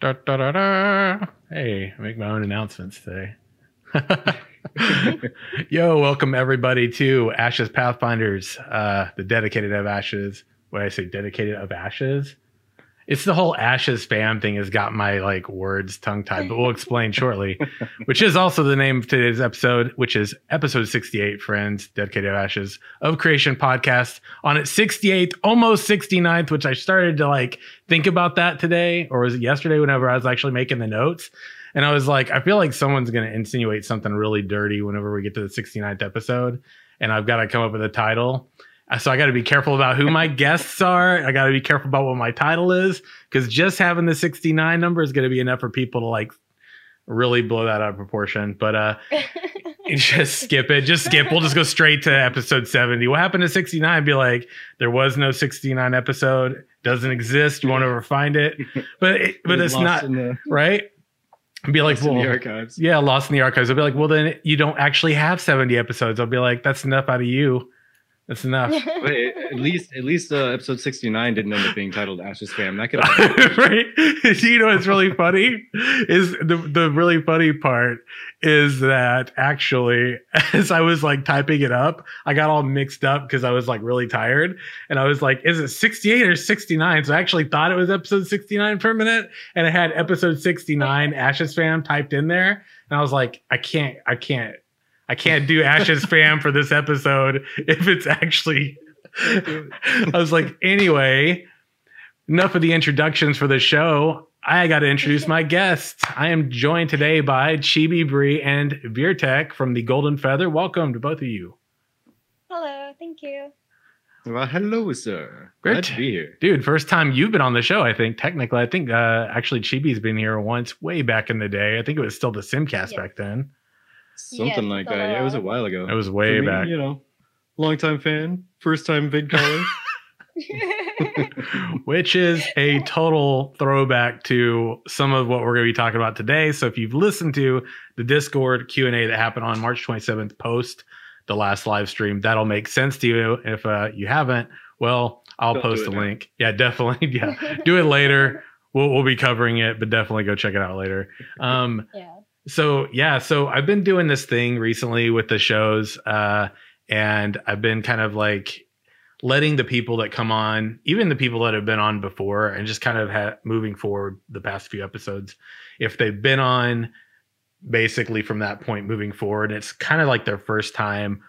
Da, da, da, da. Hey, I make my own announcements today. Yo, welcome everybody to Ashes Pathfinders, uh, the dedicated of Ashes. When I say dedicated of Ashes, it's the whole Ashes fam thing has got my like words tongue tied, but we'll explain shortly. Which is also the name of today's episode, which is episode 68, friends, dedicated Ashes of Creation podcast on its 68th, almost 69th, which I started to like think about that today, or was it yesterday whenever I was actually making the notes. And I was like, I feel like someone's going to insinuate something really dirty whenever we get to the 69th episode. And I've got to come up with a title. So I got to be careful about who my guests are. I got to be careful about what my title is because just having the 69 number is going to be enough for people to like really blow that out of proportion. But uh, just skip it. Just skip. We'll just go straight to episode 70. What happened to 69? Be like, there was no 69 episode. Doesn't exist. You won't ever find it. But it, but It it's not the, right. Be like, lost in the archives. yeah, lost in the archives. I'll be like, well, then you don't actually have 70 episodes. I'll be like, that's enough out of you. That's enough. Wait, at least at least uh, episode 69 didn't end up being titled Ashes Fam. That could have right? you know what's really funny is the the really funny part is that actually as I was like typing it up, I got all mixed up because I was like really tired, and I was like, is it 68 or 69? So I actually thought it was episode 69 for a minute, and it had episode 69 Ashes Fam typed in there, and I was like, I can't, I can't. I can't do Ashes fam for this episode if it's actually I was like, anyway, enough of the introductions for the show. I got to introduce my guests. I am joined today by Chibi Bree and Veertek from the Golden Feather. Welcome to both of you. Hello, thank you. Well, hello, sir. Great. Glad to be here. Dude, first time you've been on the show, I think, technically. I think uh, actually Chibi's been here once way back in the day. I think it was still the Simcast Yes. back then. Something Yes, like that. Yeah, it was a while. while ago. It was way me, back. You know, longtime fan, first time vid caller. which is a total throwback to some of what we're going to be talking about today. So if you've listened to the Discord Q&A that happened on March 27th post the last live stream, that'll make sense to you. If uh, you haven't, well, I'll Don't post do a now. link. Yeah, definitely. Yeah, do it later. We'll, we'll be covering it, but definitely go check it out later. Um, yeah. So yeah, so I've been doing this thing recently with the shows, uh, and I've been kind of like letting the people that come on, even the people that have been on before, and just kind of ha- moving forward the past few episodes, if they've been on, basically from that point moving forward, it's kind of like their first time.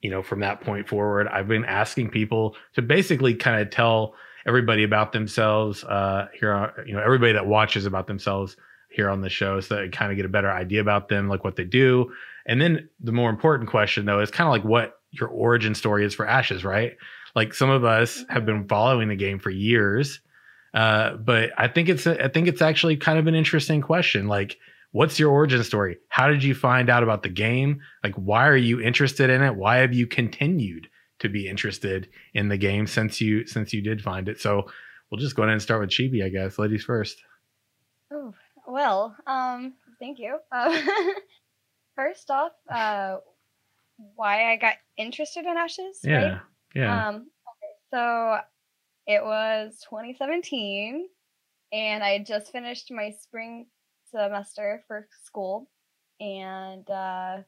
You know, from that point forward, I've been asking people to basically kind of tell everybody about themselves. Uh, here, are, you know, everybody that watches about themselves here on the show so that you kind of get a better idea about them, like what they do. And then the more important question though is kind of like what your origin story is for Ashes, right? Like some of us have been following the game for years. Uh, but I think it's I think it's actually kind of an interesting question. Like, what's your origin story? How did you find out about the game? Like, why are you interested in it? Why have you continued to be interested in the game since you since you did find it? So we'll just go ahead and start with Chibi, I guess. Ladies first. Oh, well, um, thank you. Uh, first off, uh, why I got interested in Ashes, Yeah. right? Yeah. Um, okay, so it was 2017, and I had just finished my spring semester for school, and uh,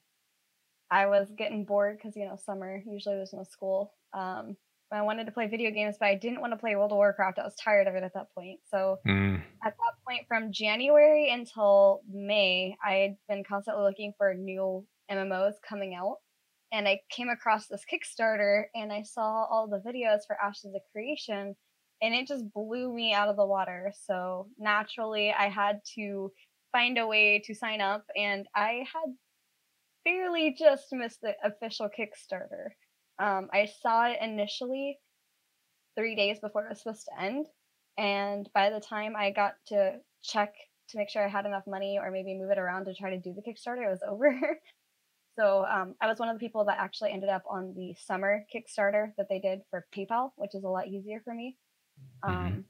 I was getting bored because you know summer usually there's no school. Um, I wanted to play video games, but I didn't want to play World of Warcraft. I was tired of it at that point. So Mm. at that point, from January until May, I had been constantly looking for new MMOs coming out. And I came across this Kickstarter and I saw all the videos for Ashes of Creation, and it just blew me out of the water. So naturally, I had to find a way to sign up, and I had barely just missed the official Kickstarter. Um, I saw it initially three days before it was supposed to end. And by the time I got to check to make sure I had enough money or maybe move it around to try to do the Kickstarter, it was over. so um, I was one of the people that actually ended up on the summer Kickstarter that they did for PayPal, which is a lot easier for me. Um, Mhm.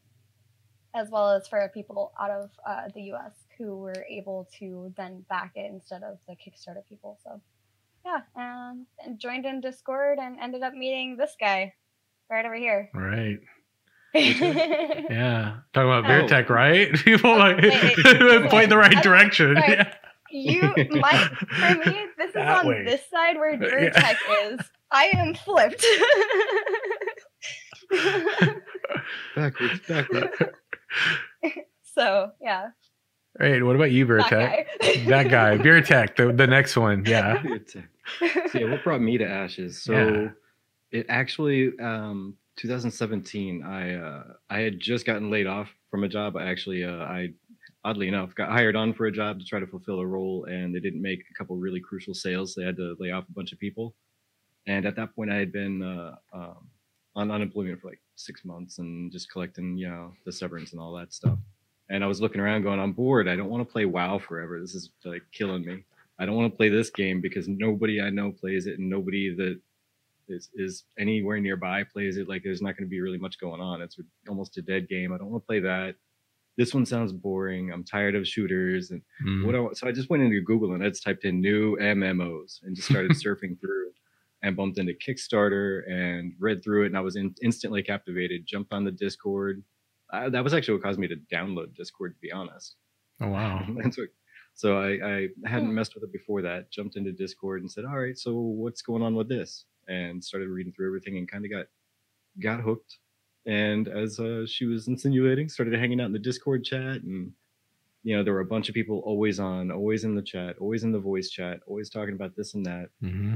As well as for people out of uh, the US who were able to then back it instead of the Kickstarter people. So yeah, um, and joined in Discord and ended up meeting this guy right over here. Right. Yeah, talking about beer Oh. tech, right? People like wait, wait. point in the right I- direction. right. Yeah. you my for me, this is That on way. this side where beer yeah. tech is. I am flipped. Backwards, backwards. so yeah, Right. What about you, beer that tech? guy. That guy, beer tech, the, the next one. Yeah. So yeah, what brought me to Ashes? So Yeah. it actually, um, 2017. I uh, I had just gotten laid off from a job. I actually, uh, I oddly enough got hired on for a job to try to fulfill a role, and they didn't make a couple really crucial sales. They had to lay off a bunch of people, and at that point, I had been uh, um, on unemployment for like six months and just collecting, you know, the severance and all that stuff. And I was looking around, going, "I'm bored. I don't want to play WoW forever. This is like killing me." I don't want to play this game because nobody I know plays it and nobody that is, is anywhere nearby plays it. Like there's not going to be really much going on. It's almost a dead game. I don't want to play that. This one sounds boring. I'm tired of shooters and Mm. what I, so I just went into Google and I just typed in new MMOs and just started surfing through and bumped into Kickstarter and read through it and I was in, instantly captivated. Jumped on the Discord. Uh, that was actually what caused me to download Discord, to be honest. Oh wow. That's what, so I, I hadn't Hmm. messed with it before that. Jumped into Discord and said, "All right, so what's going on with this?" And started reading through everything and kind of got got hooked. And as uh, she was insinuating, started hanging out in the Discord chat, and you know there were a bunch of people always on, always in the chat, always in the voice chat, always talking about this and that. hmm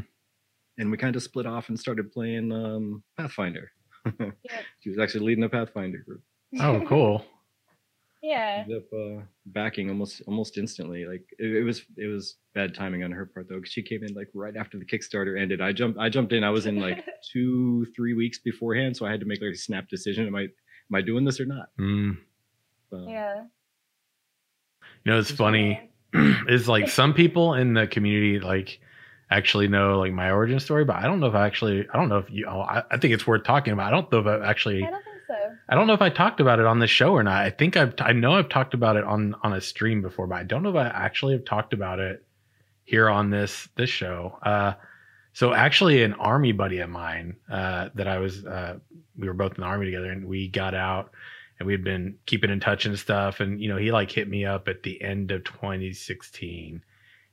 And we kind of split off and started playing um, Pathfinder. Yep. She was actually leading a Pathfinder group. Oh, cool. Yeah. up uh, backing almost almost instantly. Like it, it was it was bad timing on her part though, because she came in like right after the Kickstarter ended. I jumped I jumped in. I was in like two three weeks beforehand, so I had to make like a snap decision. Am I am I doing this or not? Mm. So, Yeah. You know, it's funny. is like some people in the community like actually know like my origin story, but I don't know if I actually I don't know if you oh, I, I think it's worth talking about. I don't know if I actually I don't think so. I don't know if I talked about it on the show or not. I think I've I know I've talked about it on on a stream before, but I don't know if I actually have talked about it here on this this show. Uh so actually an army buddy of mine uh that I was uh we were both in the army together and we got out and we had been keeping in touch and stuff and you know he like hit me up at the end of 2016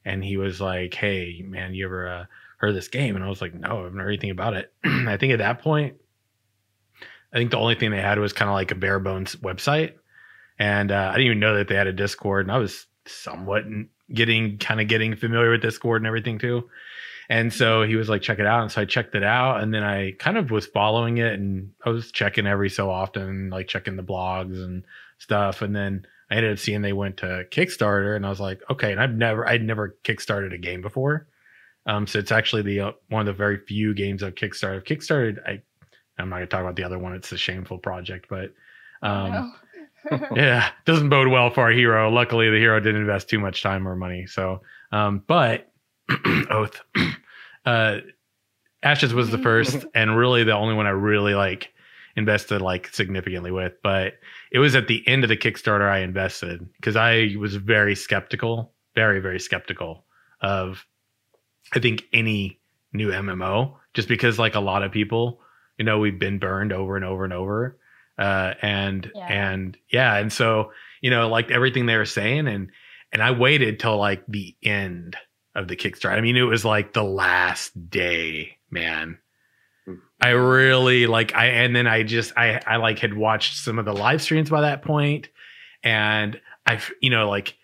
and he was like hey man you ever uh, heard this game and i was like no i haven't heard anything about it i think at that point i think the only thing they had was kind of like a bare bones website and uh, i didn't even know that they had a discord and i was somewhat getting kind of getting familiar with discord and everything too and so he was like, check it out. And so I checked it out. And then I kind of was following it and I was checking every so often, like checking the blogs and stuff. And then I ended up seeing they went to Kickstarter and I was like, okay. And I've never, I'd never Kickstarted a game before. Um, so it's actually the uh, one of the very few games I've Kickstarted. I've Kickstarted, I, I'm not gonna talk about the other one. It's a shameful project, but um, No. yeah, doesn't bode well for our hero. Luckily, the hero didn't invest too much time or money. So, um, but oath, uh, Ashes was the first and really the only one I really like invested like significantly with. But it was at the end of the Kickstarter I invested because I was very skeptical, very very skeptical of, I think any new MMO just because like a lot of people, you know, we've been burned over and over and over uh and Yeah. and yeah and so you know like everything they were saying and and i waited till like the end of the kickstarter i mean it was like the last day man i really like i and then i just i i like had watched some of the live streams by that point and i you know like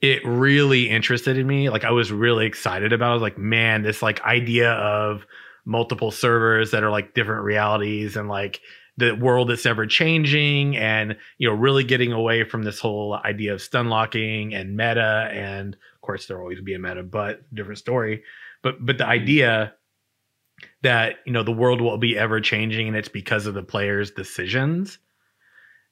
it really interested in me like i was really excited about it. i was like man this like idea of multiple servers that are like different realities and like the world that's ever changing and you know really getting away from this whole idea of stun locking and meta. And of course there'll always be a meta but different story. But but the idea that you know the world will be ever changing and it's because of the players decisions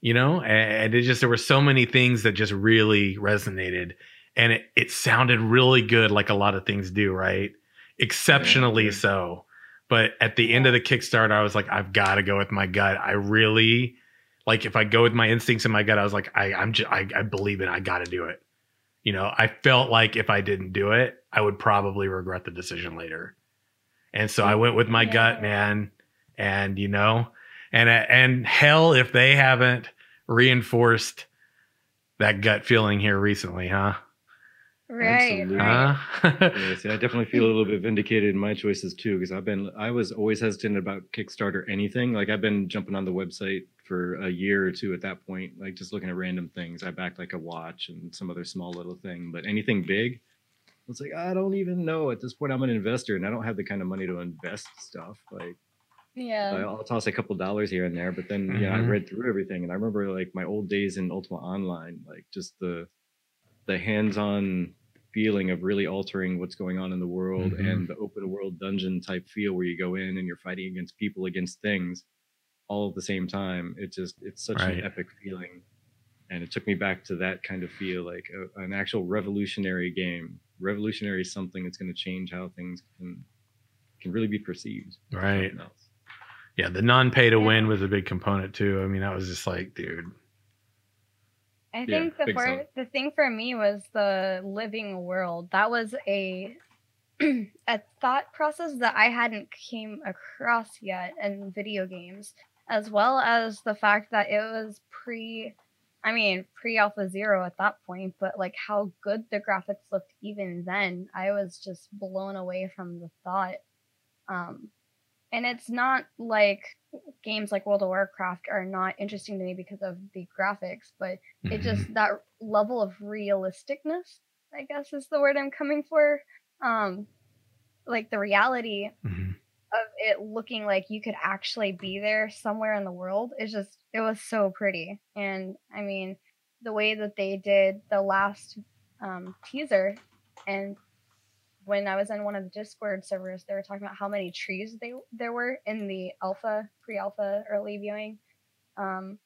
you know? And it just there were so many things that just really resonated. And it, it sounded really good like a lot of things do right? Exceptionally Yeah. so but at the end of the kickstarter i was like i've got to go with my gut. I really like if i go with my instincts and my gut i was like i i'm just i, I believe it. I got to do it. You know i felt like if i didn't do it i would probably regret the decision later. And so i went with my Yeah. gut man. And you know and uh, and hell if they haven't reinforced that gut feeling here recently, huh? Right. Absolutely. right. Huh? Yeah, see, I definitely feel a little bit vindicated in my choices too, because I've been I was always hesitant about Kickstarter anything. Like I've been jumping on the website for a year or two at that point, like just looking at random things. I backed like a watch and some other small little thing, but anything big, it's like I don't even know at this point. I'm an investor and I don't have the kind of money to invest stuff. Like Yeah. I'll toss a couple dollars here and there, but then yeah, I Mhm. read through everything, and I remember like my old days in Ultima Online, like just the the hands-on feeling of really altering what's going on in the world Mhm. and the open world dungeon type feel where you go in and you're fighting against people against things all at the same time. It just it's such Right. an epic feeling, and it took me back to that kind of feel, like a, an actual revolutionary game. Revolutionary is something that's going to change how things can can really be perceived. Right. Yeah, the non-pay to win was a big component too. I mean, that was just like, dude. I Yeah, think the big for, time. the thing for me was the living world. That was a a thought process that I hadn't came across yet in video games, as well as the fact that it was pre I mean, pre Alpha Zero at that point, but like how good the graphics looked even then, I was just blown away from the thought. Um, and it's not like games like World of Warcraft are not interesting to me because of the graphics, but it Mhm. just that level of realisticness, I guess is the word I'm coming for. Um, like the reality Mhm. of it looking like you could actually be there somewhere in the world is just it was so pretty and i mean the way that they did the last um, teaser and when i was in one of the discord servers they were talking about how many trees they there were in the alpha pre-alpha early viewing um,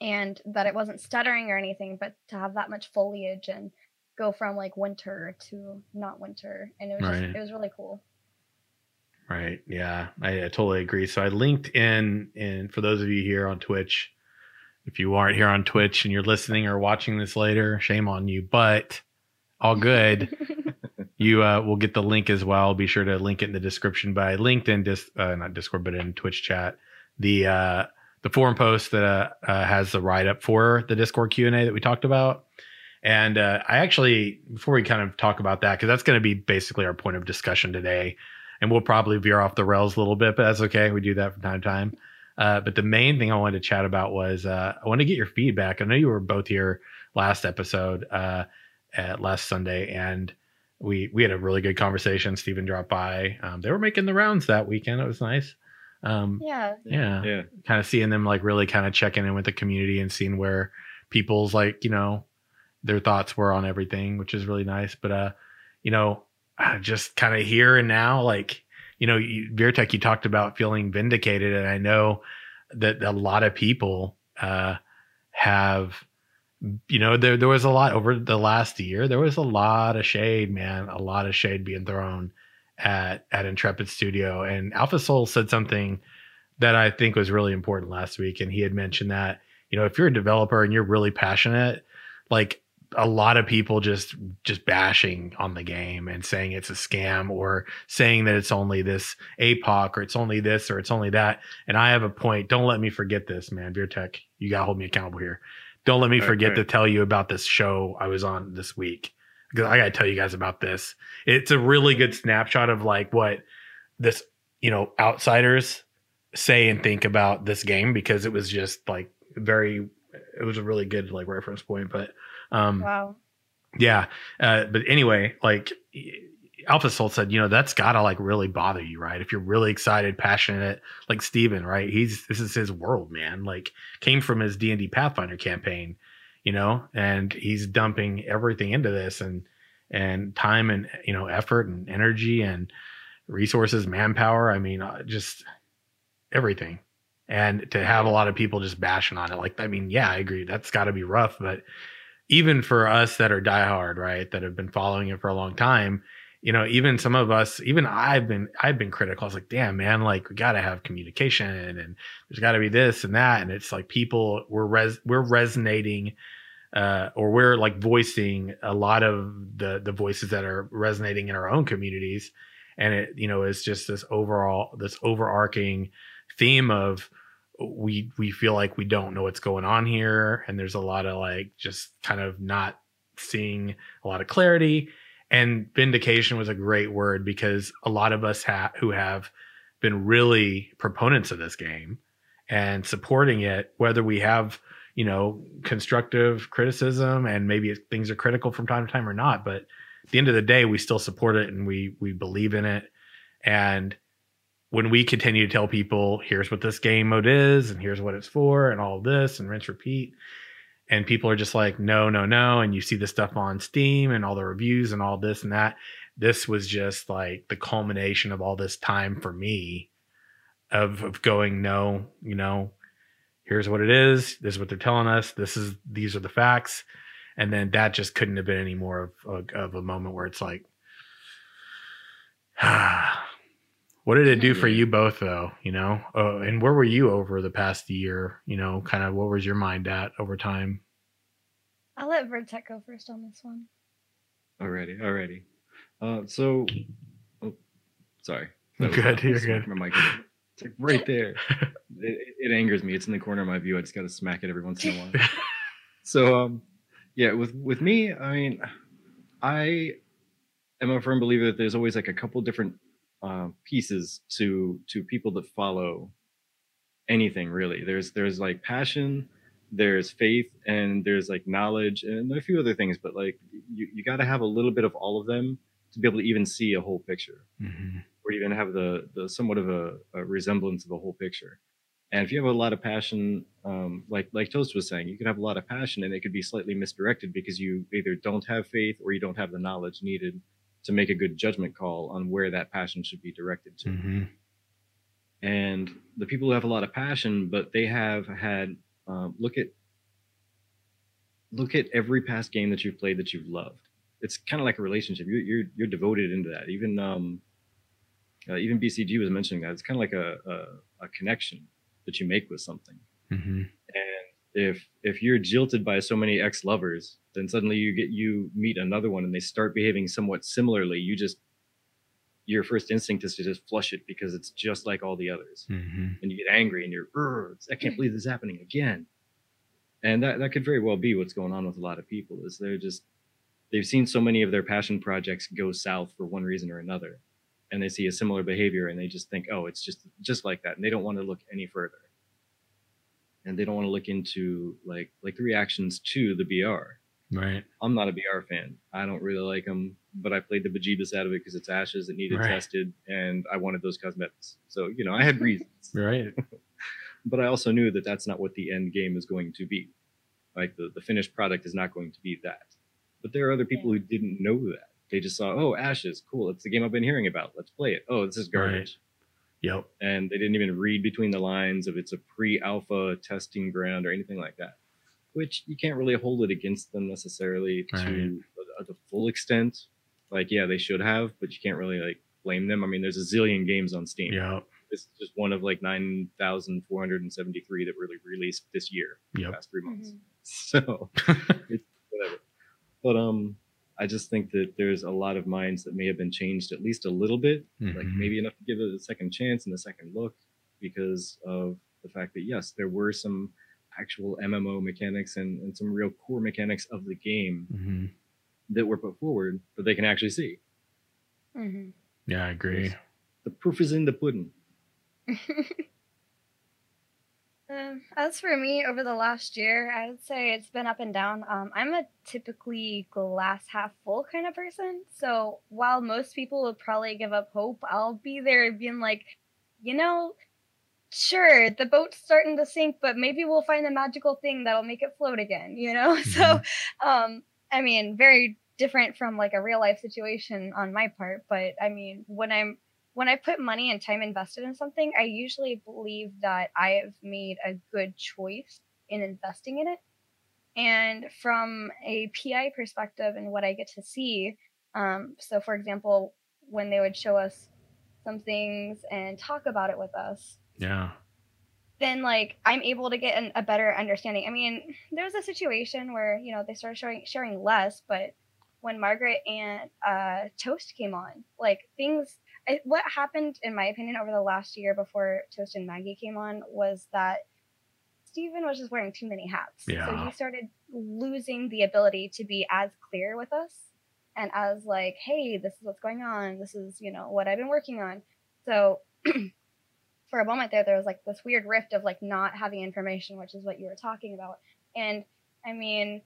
and that it wasn't stuttering or anything but to have that much foliage and go from like winter to not winter and it was Right. just it was really cool Right. Yeah, I, I totally agree. So I linked in, and for those of you here on Twitch, if you aren't here on Twitch and you're listening or watching this later, shame on you, but all good. you uh, will get the link as well. Be sure to link it in the description. by LinkedIn, dis, uh, not Discord, but in Twitch chat, the uh, the forum post that uh, uh, has the write up for the Discord Q and A that we talked about. And uh, I actually, before we kind of talk about that, because that's going to be basically our point of discussion today, and we'll probably veer off the rails a little bit, but that's okay. We do that from time to time. But the main thing I wanted to chat about was I want to get your feedback. I know you were both here last episode, at last Sunday, and we we had a really good conversation. Steven dropped by. Um, they were making the rounds that weekend. It was nice. Um, yeah yeah, Yeah. kind of seeing them like really kind of checking in with the community and seeing where people's like you know their thoughts were on everything, which is really nice. But uh, you know, uh, just kind of here and now, like you know, you, Veertech, you talked about feeling vindicated, and I know that a lot of people uh have you know there there was a lot over the last year there was a lot of shade man a lot of shade being thrown at at intrepid studio. And alpha soul said something that i think was really important last week and he had mentioned that you know if you're a developer and you're really passionate like a lot of people just just bashing on the game and saying it's a scam or saying that it's only this apoc or it's only this or it's only that. And i have a point. Don't let me forget this man. Beer tech you gotta hold me accountable here don't let me Right, forget right. to tell you about this show i was on this week. Because i gotta tell you guys about this. It's a really good snapshot of like what this you know outsiders say and think about this game because it was just like very it was a really good like reference point but um wow. yeah uh but anyway like alpha soul said you know that's gotta like really bother you right? If you're really excited passionate like steven right? He's this is his world man. Like came from his d&d pathfinder campaign you know? And he's dumping everything into this and and time and you know effort and energy and resources manpower i mean uh, just everything. And to have a lot of people just bashing on it like i mean yeah i agree that's got to be rough but even for us that are diehard right that have been following it for a long time you know even some of us even i've been i've been critical. I was like damn man like we got to have communication and there's got to be this and that. And it's like people we're res we're resonating uh, or we're like voicing a lot of the the voices that are resonating in our own communities. And it you know is just this overall this overarching theme of we we feel like we don't know what's going on here. And there's a lot of like just kind of not seeing a lot of clarity and vindication was a great word because a lot of us ha- who have been really proponents of this game and supporting it whether we have you know constructive criticism and maybe things are critical from time to time or not but at the end of the day we still support it and we we believe in it. And when we continue to tell people, here's what this game mode is, and here's what it's for, and all this, and rinse repeat, and people are just like, no, no, no, and you see the stuff on Steam and all the reviews and all this and that. This was just like the culmination of all this time for me of of going, no, you know, here's what it is, this is what they're telling us, this is these are the facts. And then that just couldn't have been any more of, of a moment where it's like, ah what did it do for you both, though? You know, uh, and where were you over the past year? You know, kind of what was your mind at over time? I'll let Vertech go first on this one. Alrighty, alrighty. Uh, so, oh, sorry. Good, you're good. My mic, it's like right there. it, it angers me. It's in the corner of my view. I just got to smack it every once in a while. so, um, yeah, with with me, I mean, I am a firm believer that there's always like a couple different uh, pieces to to people that follow anything really. There's there's like passion, there's faith, and there's like knowledge, and a few other things. But like you you got to have a little bit of all of them to be able to even see a whole picture, mm-hmm. or even have the the somewhat of a, a, resemblance of a whole picture. And if you have a lot of passion, um, like like Toast was saying, you could have a lot of passion, and it could be slightly misdirected because you either don't have faith or you don't have the knowledge needed to make a good judgment call on where that passion should be directed to. Mm-hmm. And the people who have a lot of passion, but they have had um, look at look at every past game that you've played that you've loved. It's kind of like a relationship. You're you're, you're devoted into that. Even um, uh, even BCG was mentioning that it's kind of like a, a, a connection that you make with something. Mm-hmm. And if if you're jilted by so many ex lovers then suddenly you get you meet another one and they start behaving somewhat similarly. You just your first instinct is to just flush it because it's just like all the others. Mm-hmm. and you get angry and you're i can't believe this is happening again. And that, that could very well be what's going on with a lot of people is they're just they've seen so many of their passion projects go south for one reason or another. And they see a similar behavior and they just think oh it's just just like that. And they don't want to look any further and they don't want to look into like like the reactions to the BR Right. I'm not a BR fan. I don't really like them, but I played the bejeebus out of it because it's ashes that needed right. tested, and I wanted those cosmetics. So you know, I had reasons. right. but I also knew that that's not what the end game is going to be. Like the the finished product is not going to be that. But there are other people who didn't know that. They just saw, oh, ashes, cool. It's the game I've been hearing about. Let's play it. Oh, this is garbage. Right. Yep. And they didn't even read between the lines of it's a pre-alpha testing ground or anything like that which you can't really hold it against them necessarily right. to the full extent. Like, yeah, they should have, but you can't really like blame them. I mean, there's a zillion games on Steam. Yeah. This is just one of like 9,473 that really released this year, yep. the past three months. Mm-hmm. So, it's whatever. But, um, I just think that there's a lot of minds that may have been changed at least a little bit, mm-hmm. like maybe enough to give it a second chance and a second look because of the fact that, yes, there were some actual MMO mechanics and, and some real core mechanics of the game mm-hmm. that were put forward that they can actually see. Mm-hmm. Yeah, I agree. The proof is in the pudding. um, as for me, over the last year, I would say it's been up and down. Um, I'm a typically glass half full kind of person. So while most people would probably give up hope, I'll be there being like, you know, sure, the boat's starting to sink, but maybe we'll find a magical thing that'll make it float again, you know? Mm-hmm. So, um, I mean, very different from like a real life situation on my part, but I mean, when I'm when I put money and time invested in something, I usually believe that I have made a good choice in investing in it. And from a PI perspective and what I get to see, um, so for example, when they would show us some things and talk about it with us, yeah. Then like I'm able to get an, a better understanding. I mean, there was a situation where you know they started sharing sharing less, but when Margaret and uh, Toast came on, like things I, what happened, in my opinion, over the last year before Toast and Maggie came on was that Steven was just wearing too many hats. So he started losing the ability to be as clear with us and as like, hey, this is what's going on. This is, you know, what I've been working on. So for a moment there, there was like this weird rift of like not having information, which is what you were talking about. And I mean,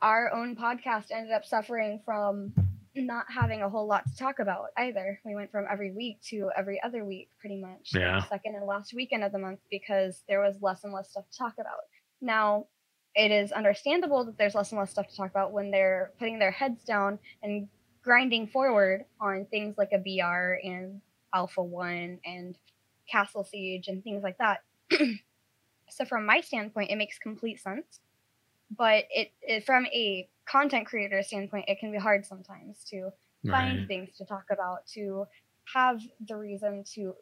our own podcast ended up suffering from not having a whole lot to talk about either. We went from every week to every other week, pretty much. Yeah. Second and last weekend of the month because there was less and less stuff to talk about. Now, it is understandable that there's less and less stuff to talk about when they're putting their heads down and grinding forward on things like a BR and Alpha One and Castle Siege and things like that. so, from my standpoint, it makes complete sense. But it, it from a content creator standpoint, it can be hard sometimes to find Right. things to talk about, to have the reason to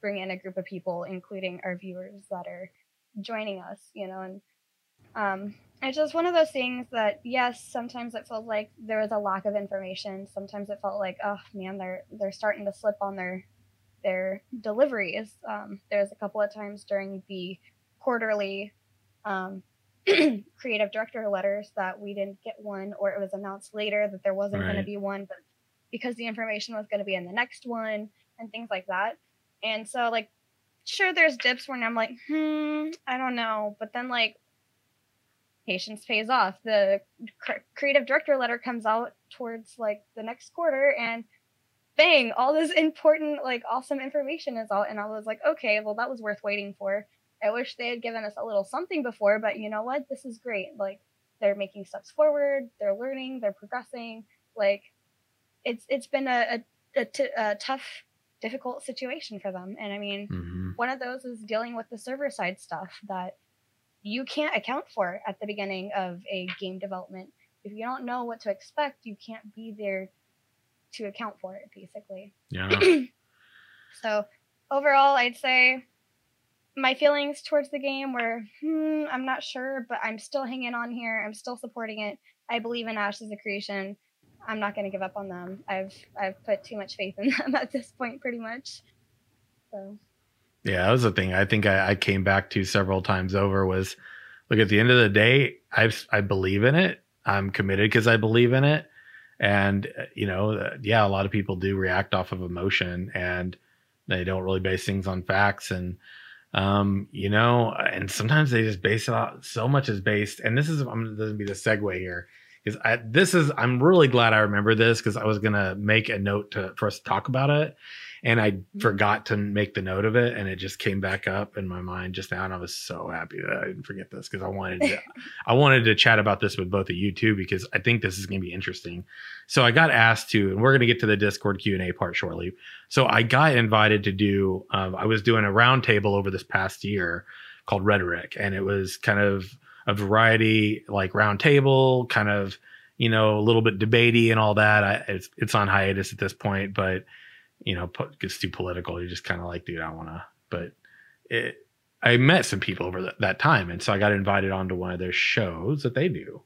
bring in a group of people, including our viewers that are joining us, you know, and um, it's just one of those things that yes, sometimes it felt like there was a lack of information. Sometimes it felt like, oh man, they're they're starting to slip on their their deliveries. Um, there's a couple of times during the quarterly um, creative director letters that we didn't get one, or it was announced later that there wasn't going to be one, but because the information was going to be in the next one and things like that. And so, like, sure, there's dips when I'm like, hmm, I don't know, but then like patience pays off. The cr- creative director letter comes out towards like the next quarter, and bang, all this important, like, awesome information is out. And I was like, okay, well, that was worth waiting for. I wish they had given us a little something before, but you know what? This is great. Like, they're making steps forward, they're learning, they're progressing. Like, it's it's been a, a, a, t- a tough, difficult situation for them. And I mean, Mhm. one of those is dealing with the server side stuff that you can't account for at the beginning of a game development. If you don't know what to expect, you can't be there to account for it, basically. Yeah. So overall, I'd say my feelings towards the game were, hmm, I'm not sure, but I'm still hanging on here. I'm still supporting it. I believe in Ashes of Creation. I'm not going to give up on them. I've I've put too much faith in them at this point, pretty much. So Yeah, that was the thing. I think I, I came back to several times over was look at the end of the day, I I believe in it. I'm committed because I believe in it. And uh, you know, uh, yeah, a lot of people do react off of emotion and they don't really base things on facts and um, you know, and sometimes they just base it out so much is based. And this is I'm going to be the segue here because this is I'm really glad I remember this because I was gonna make a note to for us to talk about it and I forgot to make the note of it, and it just came back up in my mind just now, and I was so happy that I didn't forget this because I wanted to, I wanted to chat about this with both of you too because I think this is going to be interesting. So I got asked to, and we're going to get to the Discord Q and A part shortly. So I got invited to do, um, I was doing a roundtable over this past year called Rhetoric, and it was kind of a variety like roundtable, kind of you know a little bit debatey and all that. I, it's it's on hiatus at this point, but you know, gets too political. You're just kind of like, dude, I want to. But it, I met some people over that, that time, and so I got invited onto one of their shows that they do,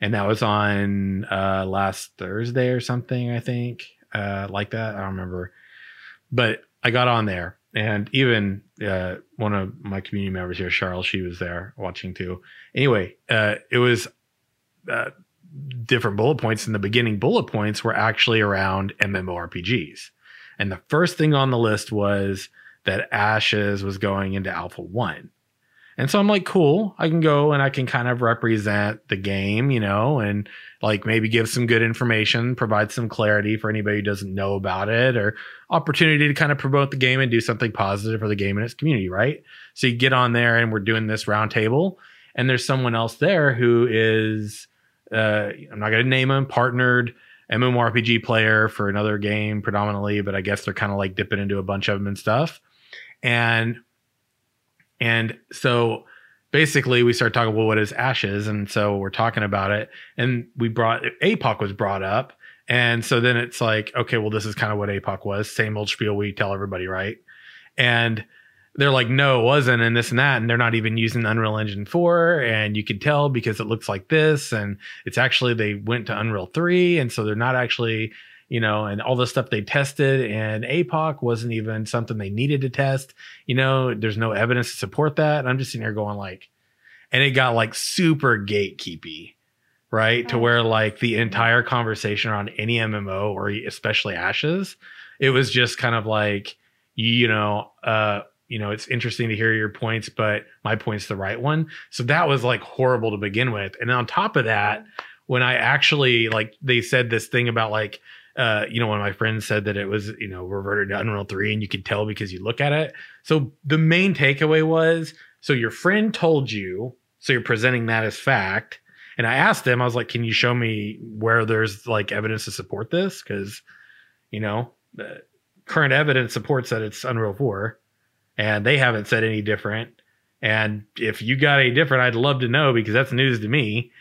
and that was on uh, last Thursday or something, I think, uh, like that. I don't remember, but I got on there, and even uh, one of my community members here, Charles, she was there watching too. Anyway, uh, it was. Uh, different bullet points in the beginning bullet points were actually around mmorpgs and the first thing on the list was that Ashes was going into Alpha 1. And so I'm like, cool, I can go and I can kind of represent the game, you know, and like maybe give some good information, provide some clarity for anybody who doesn't know about it, or opportunity to kind of promote the game and do something positive for the game and its community, right? So you get on there and we're doing this roundtable, and there's someone else there who is, uh, I'm not going to name him, partnered MMORPG player for another game predominantly, but I guess they're kind of like dipping into a bunch of them and stuff. And and so basically we start talking, well, what is ashes? And so we're talking about it. And we brought APOC was brought up. And so then it's like, okay, well, this is kind of what APOC was. Same old spiel we tell everybody, right? And they're like, no, it wasn't, and this and that, and they're not even using Unreal Engine 4, and you can tell because it looks like this, and it's actually they went to Unreal 3, and so they're not actually, you know, and all the stuff they tested and APOC wasn't even something they needed to test. You know, there's no evidence to support that. And I'm just sitting here going like, and it got like super gatekeepy, right? To Oh. where like the entire conversation around any MMO or especially Ashes, it was just kind of like, you know, uh, you know, it's interesting to hear your points, but my point's the right one. So that was like horrible to begin with. And on top of that, when I actually like they said this thing about like uh you know one of my friends said that it was you know reverted to Unreal 3 and you could tell because you look at it. So the main takeaway was so your friend told you so you're presenting that as fact and I asked them, I was like can you show me where there's like evidence to support this cuz you know the current evidence supports that it's Unreal 4 and they haven't said any different and if you got any different I'd love to know because that's news to me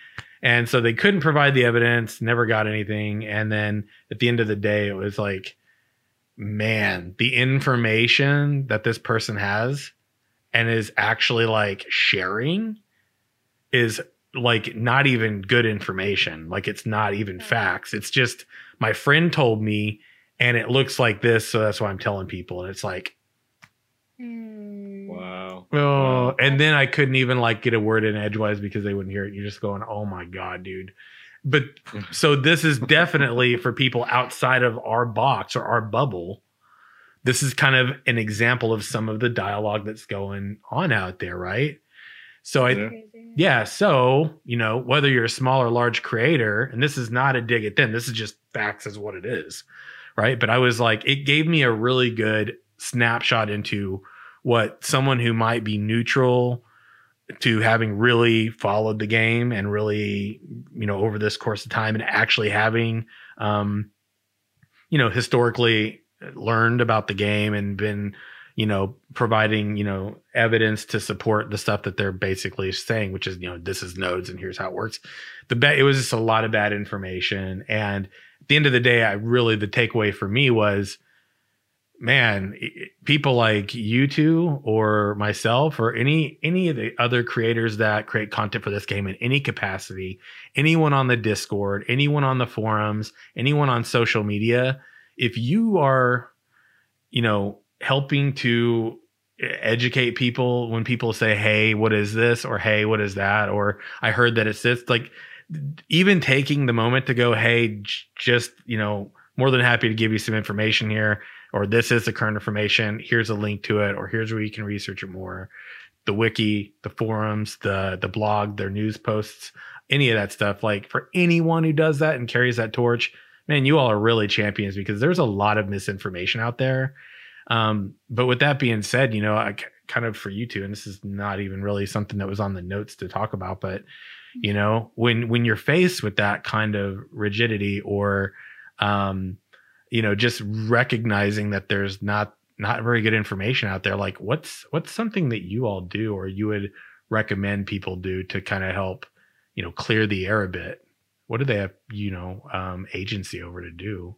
and so they couldn't provide the evidence, never got anything. And then at the end of the day, it was like, man, the information that this person has and is actually like sharing is like not even good information. Like it's not even facts. It's just my friend told me and it looks like this. So that's why I'm telling people. And it's like. Mm. Wow. Oh, and then I couldn't even like get a word in edgewise because they wouldn't hear it. You're just going, oh my god, dude. But so this is definitely for people outside of our box or our bubble. This is kind of an example of some of the dialogue that's going on out there, right? So I Yeah. Yeah, so you know whether you're a small or large creator, and this is not a dig at them. This is just facts, is what it is, right? But I was like, it gave me a really good snapshot into what someone who might be neutral to having really followed the game and really, you know, over this course of time and actually having, um, you know, historically learned about the game and been you know, providing, you know, evidence to support the stuff that they're basically saying, which is, you know, this is nodes and here's how it works. The bet it was just a lot of bad information. And at the end of the day, I really the takeaway for me was, man, people like you two or myself or any any of the other creators that create content for this game in any capacity, anyone on the Discord, anyone on the forums, anyone on social media, if you are, you know, helping to educate people when people say, "Hey, what is this?" or "Hey, what is that?" or "I heard that it's this," like even taking the moment to go, "Hey, j- just you know." More than happy to give you some information here or this is the current information. Here's a link to it, or here's where you can research it more. The wiki, the forums, the the blog, their news posts, any of that stuff. Like for anyone who does that and carries that torch, man, you all are really champions because there's a lot of misinformation out there. Um, but with that being said, you know, I kind of for you two, and this is not even really something that was on the notes to talk about, but you know, when when you're faced with that kind of rigidity or um, you know, just recognizing that there's not not very good information out there. Like, what's what's something that you all do, or you would recommend people do to kind of help, you know, clear the air a bit? What do they have, you know, um, agency over to do?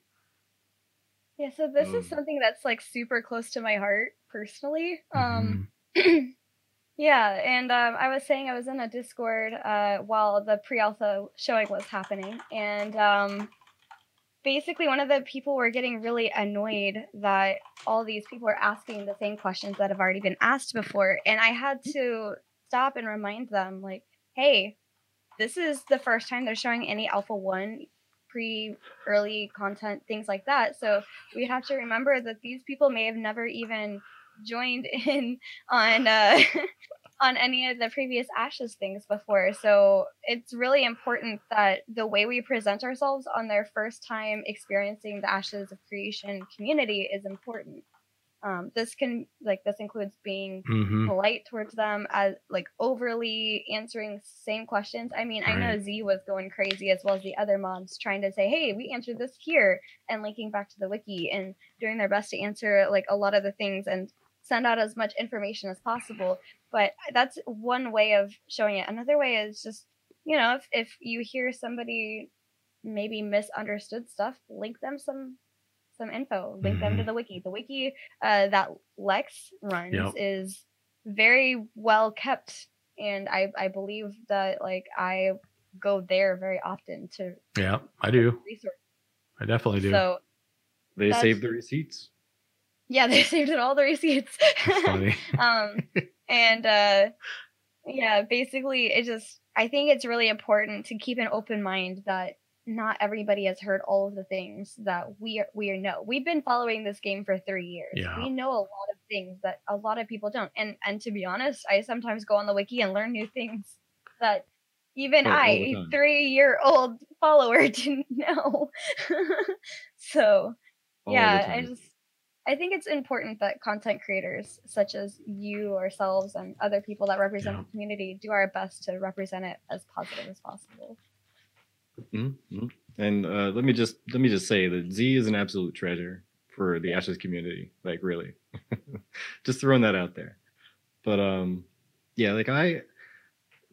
Yeah, so this is Mm. something that's like super close to my heart personally. Um Mhm. yeah, and um, I was saying I was in a Discord uh, while the pre-alpha showing was happening, and um, basically one of the people were getting really annoyed that all these people are asking the same questions that have already been asked before, and I had to stop and remind them, like, hey, this is the first time they're showing any Alpha One pre early content things like that. So we have to remember that these people may have never even joined in on uh, on any of the previous ashes things before so it's really important that the way we present ourselves on their first time experiencing the ashes of creation community is important um, this can like this includes being Mhm. polite towards them as like overly answering same questions. I mean, I know Right. Z was going crazy as well as the other moms trying to say, "Hey, we answered this here," and linking back to the wiki and doing their best to answer like a lot of the things and send out as much information as possible. But that's one way of showing it. Another way is just you know if if you hear somebody maybe misunderstood stuff, link them some some info. Link them to Mhm. the wiki. The wiki uh, that Lex runs Yep. is very well kept, and I I believe that like I go there very often to Yeah, I do. research. I definitely do. So They save the receipts. Yeah, they saved it all the receipts. Um and uh yeah basically it just i think it's really important to keep an open mind that not everybody has heard all of the things that we are, we know we've been following this game for three years Yeah. we know a lot of things that a lot of people don't and and to be honest i sometimes go on the wiki and learn new things that even Oh, i the a time. three year old follower didn't know so all yeah i just i think it's important that content creators such as you ourselves and other people that represent Yeah. the community do our best to represent it as positive as possible Mhm, mhm. And uh, let me just let me just say that Z is an absolute treasure for the Ashes community. Like really, just throwing that out there. But um, yeah, like I,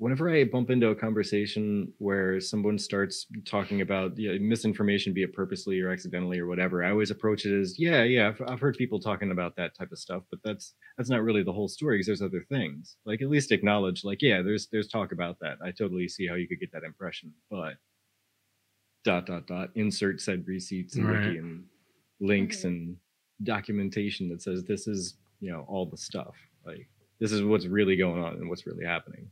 whenever I bump into a conversation where someone starts talking about you know, misinformation, be it purposely or accidentally or whatever, I always approach it as yeah, yeah. I've, I've heard people talking about that type of stuff, but that's that's not really the whole story because there's other things. Like at least acknowledge, like yeah, there's there's talk about that. I totally see how you could get that impression, but dot dot dot insert said receipts and Right. wiki and links and documentation that says this is you know all the stuff like this is what's really going on and what's really happening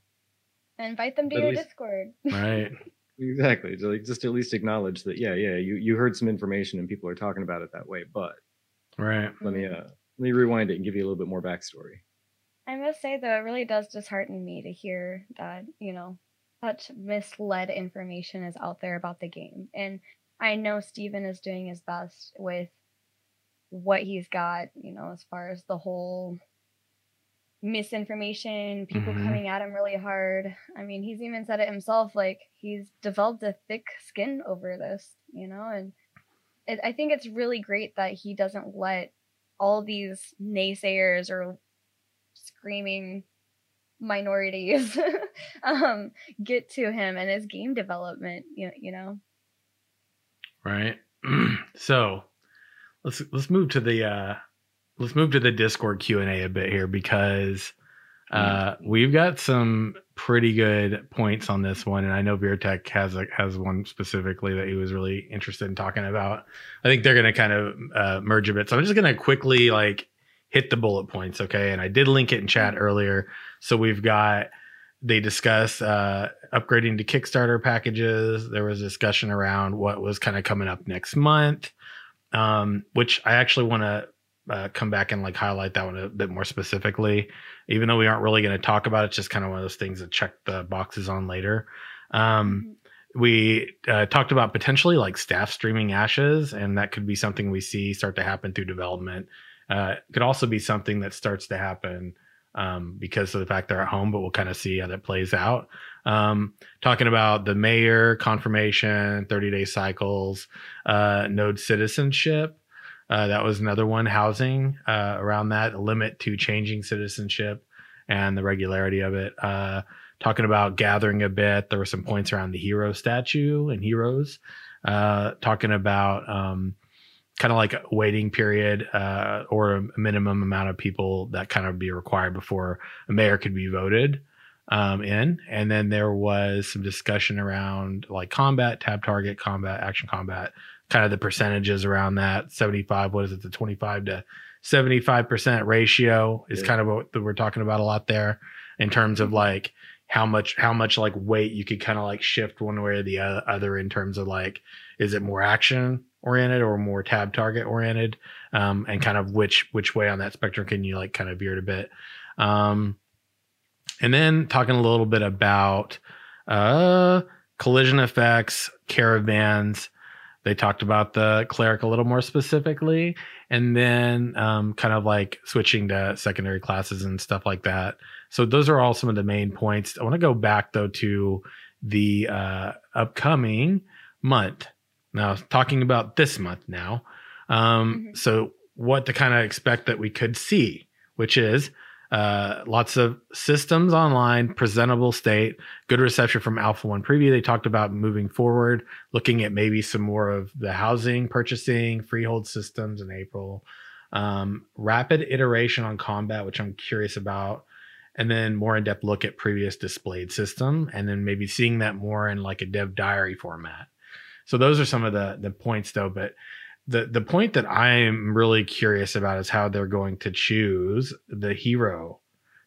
and invite them to But your least- discord right. exactly so, like just at least acknowledge that yeah yeah you you heard some information and people are talking about it that way but Right. let me uh let me rewind it and give you a little bit more backstory i must say though it really does dishearten me to hear that you know such misled information is out there about the game and i know steven is doing his best with what he's got you know as far as the whole misinformation people Mhm. coming at him really hard i mean he's even said it himself like he's developed a thick skin over this you know and it, i think it's really great that he doesn't let all these naysayers or screaming minorities um get to him and his game development you, you know Right. so let's let's move to the uh let's move to the Discord Q and A a bit here because uh we've got some pretty good points on this one, and I know Veertech has a, has one specifically that he was really interested in talking about. I think they're going to kind of uh, merge a bit, so I'm just going to quickly like hit the bullet points, okay? And I did link it in chat earlier, so we've got they discuss uh, upgrading to Kickstarter packages. There was discussion around what was kind of coming up next month, um, which I actually want to uh, come back and like highlight that one a bit more specifically. Even though we aren't really going to talk about it, it's just kind of one of those things to check the boxes on later. Um, we uh, talked about potentially like staff streaming ashes, and that could be something we see start to happen through development. Uh, could also be something that starts to happen um, because of the fact they're at home, but we'll kind of see how that plays out. Um, talking about the mayor confirmation, 30 day cycles, uh, node citizenship. Uh, that was another one, housing uh, around that, limit to changing citizenship and the regularity of it. Uh, talking about gathering a bit. There were some points around the hero statue and heroes. Uh, talking about um, kind of like a waiting period uh, or a minimum amount of people that kind of be required before a mayor could be voted um, in. And then there was some discussion around like combat, tab target, combat, action combat, kind of the percentages around that 75, what is it, the 25 to 75% ratio is Yeah. kind of what we're talking about a lot there in terms of like how much how much like weight you could kind of like shift one way or the other in terms of like is it more action oriented or more tab target oriented um and kind of which which way on that spectrum can you like kind of veer it a bit? Um and then talking a little bit about uh collision effects caravans they talked about the cleric a little more specifically and then um, kind of like switching to secondary classes and stuff like that. So those are all some of the main points. I want to go back though to the uh, upcoming month. Now talking about this month now um, Mhm. so what to kind of expect that we could see which is uh, lots of systems online, presentable state, good reception from Alpha One Preview. They talked about moving forward, looking at maybe some more of the housing, purchasing, freehold systems in April, um, rapid iteration on combat, which I'm curious about, and then more in depth look at previous displayed system, and then maybe seeing that more in like a dev diary format. so those are some of the the points though. But the the point that I'm really curious about is how they're going to choose the hero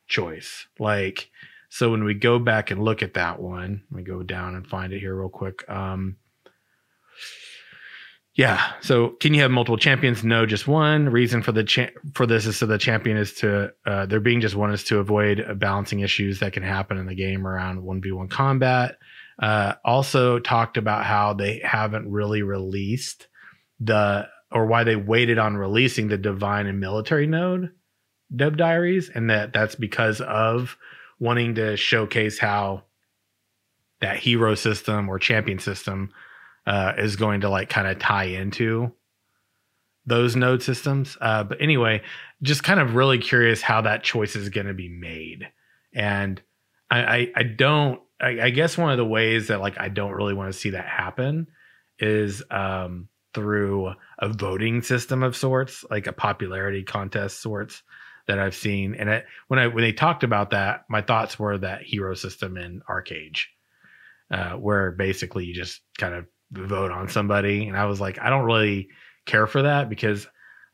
choice. Like, so when we go back and look at that one, let me go down and find it here real quick. Um, yeah. So can you have multiple champions? No, just one. Reason for the cha- for this is so the champion is to uh, there being just one is to avoid balancing issues that can happen in the game around one v one combat. Uh, also talked about how they haven't really released the or why they waited on releasing the divine and military node dev diaries and that that's because of wanting to showcase how that hero system or champion system uh, is going to like kind of tie into those node systems. Uh, but anyway, just kind of really curious how that choice is going to be made. And I, I, I don't, I, I, guess one of the ways that like I don't really want to see that happen is um, through a voting system of sorts, like a popularity contest sorts that I've seen. And it, when I when they talked about that, my thoughts were that hero system in ArcheAge, uh, where basically you just kind of vote on somebody. And I was like, I don't really care for that because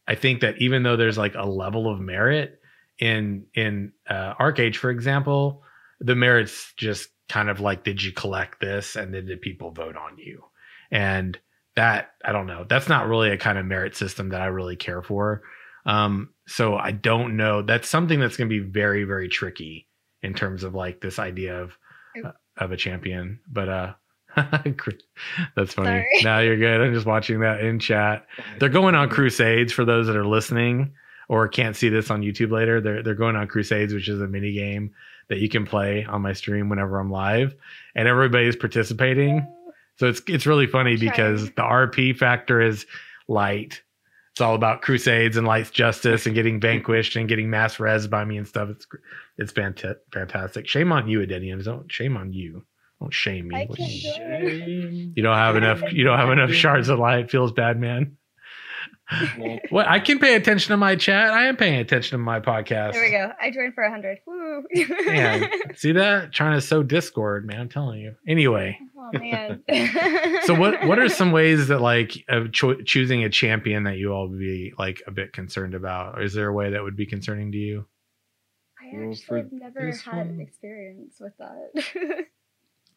I think that even though there's like a level of merit in in uh, ArcheAge, for example, the merits just kind of like, did you collect this, and then did people vote on you? And that I don't know. That's not really a kind of merit system that I really care for. Um, so I don't know. That's something that's going to be very very tricky in terms of like this idea of uh, of a champion. But uh, That's funny. Sorry. Now you're good. I'm just watching that in chat. They're going on crusades for those that are listening or can't see this on YouTube later. They're they're going on crusades, which is a mini game that you can play on my stream whenever I'm live, and everybody's participating. So it's it's really funny because the RP factor is light. It's all about crusades and light justice and getting vanquished and getting mass res by me and stuff. It's it's fantastic. Shame on you, Adenium. Don't shame on you. Don't shame me. Shame. You don't have enough. You don't have enough shards of light. Feels bad, man. what? I can pay attention to my chat. I am paying attention to my podcast. There we go. I joined for a hundred. man, see that? Trying to sow discord, man. I'm telling you. Anyway. Oh man. so what? What are some ways that like of cho- choosing a champion that you all would be like a bit concerned about? Or is there a way that would be concerning to you? I actually well, have never had one... experience with that.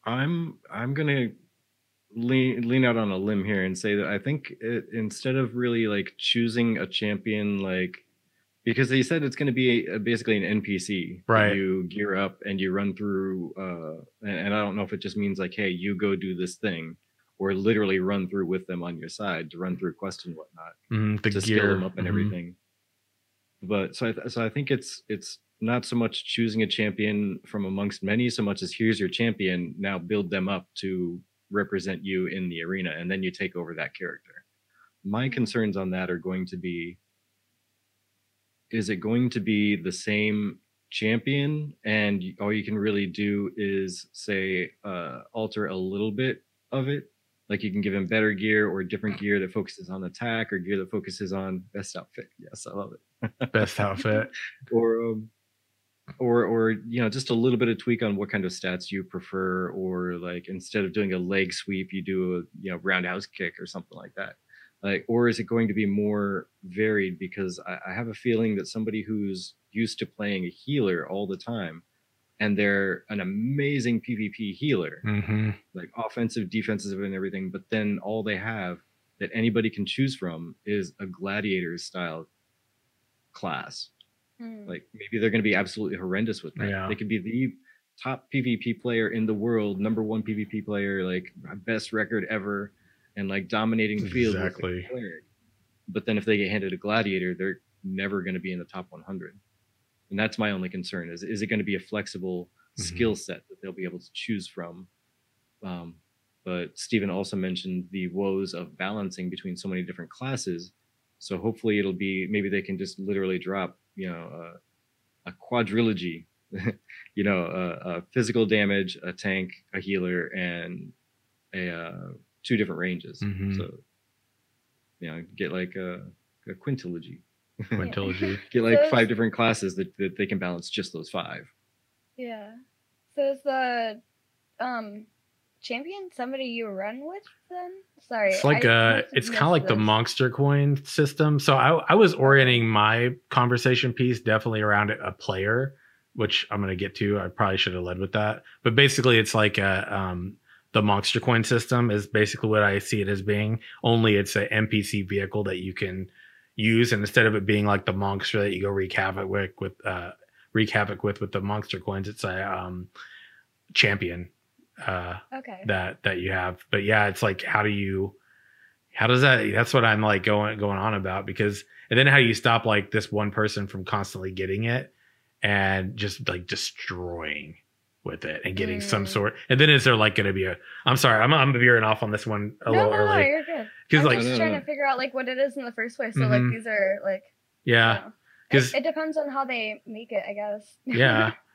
I'm I'm gonna lean lean out on a limb here and say that I think it, instead of really like choosing a champion like because they said it's going to be a, basically an NPC. Right. You gear up and you run through, uh, and, and, I don't know if it just means like, hey, you go do this thing, or literally run through with them on your side to run through quests and whatnot mm, the to gear. skill them up and mm-hmm. everything. But so I th- so I think it's it's not so much choosing a champion from amongst many so much as here's your champion now build them up to represent you in the arena and then you take over that character. My concerns on that are going to be is it going to be the same champion? And all you can really do is say uh, alter a little bit of it. Like you can give him better gear or different gear that focuses on attack or gear that focuses on best outfit. Yes i love it. Best outfit. Or um, or or you know just a little bit of tweak on what kind of stats you prefer or like instead of doing a leg sweep you do a you know roundhouse kick or something like that. Like or is it going to be more varied? Because I, I have a feeling that somebody who's used to playing a healer all the time and they're an amazing pvp healer mm-hmm. like offensive defensive and everything but then all they have that anybody can choose from is a gladiator style class Mm. Like maybe they're going to be absolutely horrendous with that. Yeah. They could be the top PvP player in the world, number one PvP player, like best record ever, and like dominating the field. Exactly. But then if they get handed a gladiator, they're never going to be in the top 100. And that's my only concern is is it going to be a flexible mm-hmm. skill set that they'll be able to choose from? Um, but Steven also mentioned the woes of balancing between so many different classes. So hopefully it'll be maybe they can just literally drop you know uh, a quadrilogy you know a physical damage a tank a healer and a uh, two different ranges. Mm-hmm. so you know get like a, a quintilogy quintilogy get like so five different classes that, that they can balance just those five. Yeah. So is the um champion somebody you run with then? Sorry. It's like I uh it's kind of like missed the monster coin system. So I I was orienting my conversation piece definitely around a player, which I'm gonna get to. I probably should have led with that. But basically it's like a um the monster coin system is basically what I see it as being. Only it's an NPC vehicle that you can use, and instead of it being like the monster that you go wreak havoc with with uh wreak havoc with with the monster coins, it's a um champion. Uh Okay. that that you have but yeah it's like how do you how does that that's what i'm like going going on about because and then how do you stop like this one person from constantly getting it and just like destroying with it and getting some Mm. sort and then is there like going to be a i'm sorry i'm i'm veering off on this one a no, little no, no, early you're good. because I'm like just no, trying no. to figure out like what it is in the first place. So like Mhm. these are like yeah you know, it, 'cause- it depends on how they make it, I guess. yeah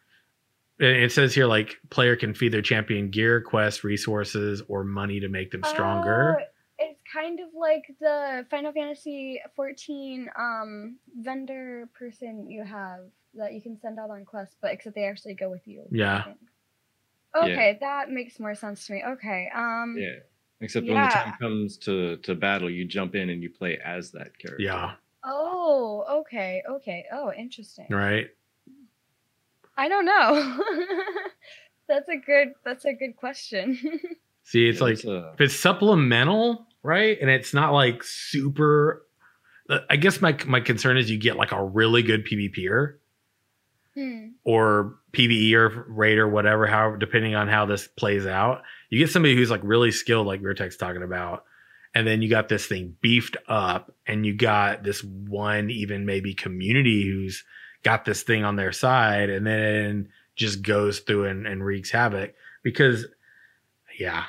it it says here like player can feed their champion gear quests resources or money to make them stronger Oh, it's kind of like the Final Fantasy 14 um vendor person you have that you can send out on quests, but except they actually go with you. Yeah. think. Okay, that makes more sense to me. Okay. Um Yeah. Except when the time comes to to battle, you jump in and you play as that character. yeah Oh, okay, okay. Oh, interesting. right I don't know. that's a good that's a good question. see it's Yeah, like uh, if it's supplemental, right, and it's not like super. uh, I guess my my concern is you get like a really good PvPer hmm. or PVE or raid or whatever, however, depending on how this plays out. You get somebody who's like really skilled, like Vertex talking about, and then you got this thing beefed up, and you got this one even maybe community who's got this thing on their side, and then just goes through and, and wreaks havoc because, yeah.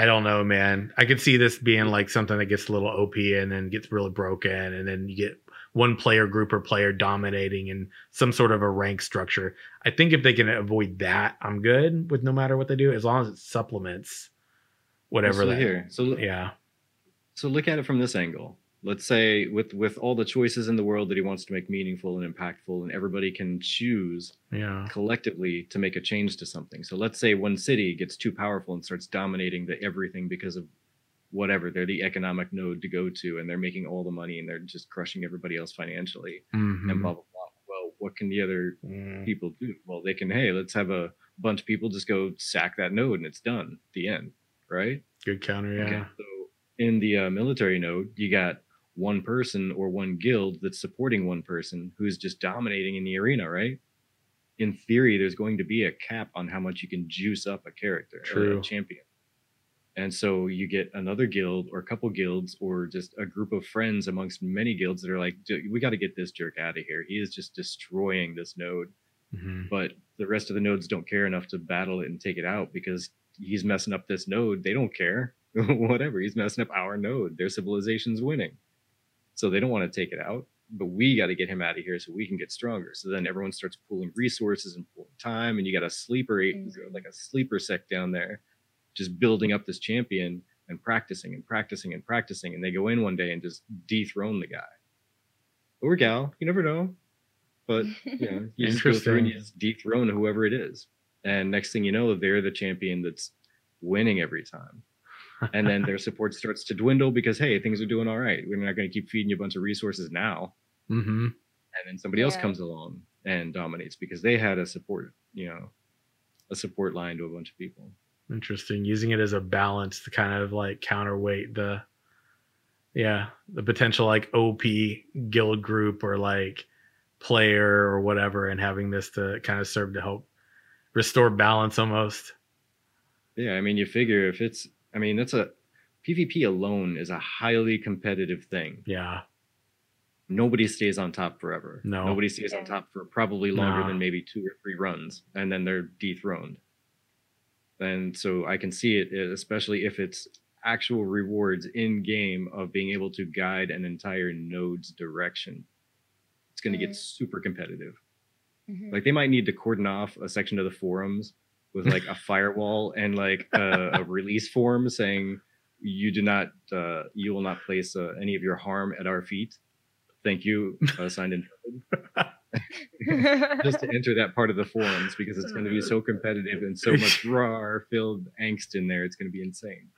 I don't know, man. I could see this being like something that gets a little OP and then gets really broken, and then you get one player group or player dominating and some sort of a rank structure. I think if they can avoid that, I'm good with no matter what they do, as long as it supplements whatever so that. here. So Yeah. so look at it from this angle. Let's say with with all the choices in the world that he wants to make meaningful and impactful, and everybody can choose Yeah. collectively to make a change to something. So let's say one city gets too powerful and starts dominating the everything because of whatever they're the economic node to go to, and they're making all the money and they're just crushing everybody else financially, Mhm. and blah blah blah. Well, what can the other Mm. people do? Well, they can. Hey, let's have a bunch of people just go sack that node, and it's done. The end. Right. Good counter. Yeah. Okay, so in the uh, military node, you got one person or one guild that's supporting one person who's just dominating in the arena, right? In theory, there's going to be a cap on how much you can juice up a character or True. a champion. And so you get another guild or a couple guilds or just a group of friends amongst many guilds that are like, "Dude, we got to get this jerk out of here. He is just destroying this node Mhm. but the rest of the nodes don't care enough to battle it and take it out because he's messing up this node. They don't care. Whatever. He's messing up our node. Their civilization's winning. So they don't want to take it out. But we got to get him out of here so we can get stronger. So then everyone starts pooling resources and pooling time, and you got a sleeper Mhm. like a sleeper sect down there, just building up this champion and practicing and practicing and practicing. And they go in one day and just dethrone the guy or gal. You never know. But you know, you just go through and you just dethrone whoever it is. And next thing you know, they're the champion that's winning every time. And then their support starts to dwindle because hey, things are doing all right. We're not going to keep feeding you a bunch of resources now. Mhm. And then somebody else comes along and dominates because they had a support, you know, a support line to a bunch of people. Interesting. Using it as a balance to kind of like counterweight the, yeah, the potential like OP guild group or like player or whatever, and having this to kind of serve to help restore balance almost. Yeah, I mean, you figure if it's, I mean, that's a PvP alone is a highly competitive thing. Yeah. nobody stays on top forever. No. Nobody stays on top for probably longer Nah. than maybe two or three runs, and then they're dethroned. And so I can see it, especially if it's actual rewards in game of being able to guide an entire node's direction. It's going to Mm. get super competitive. Mhm. Like they might need to cordon off a section of the forums with like a firewall and like a, a release form saying you do not, uh, you will not place uh, any of your harm at our feet. Thank you, uh, signed in. just to enter that part of the forums because it's going to be so competitive and so much raw filled angst in there. It's going to be insane.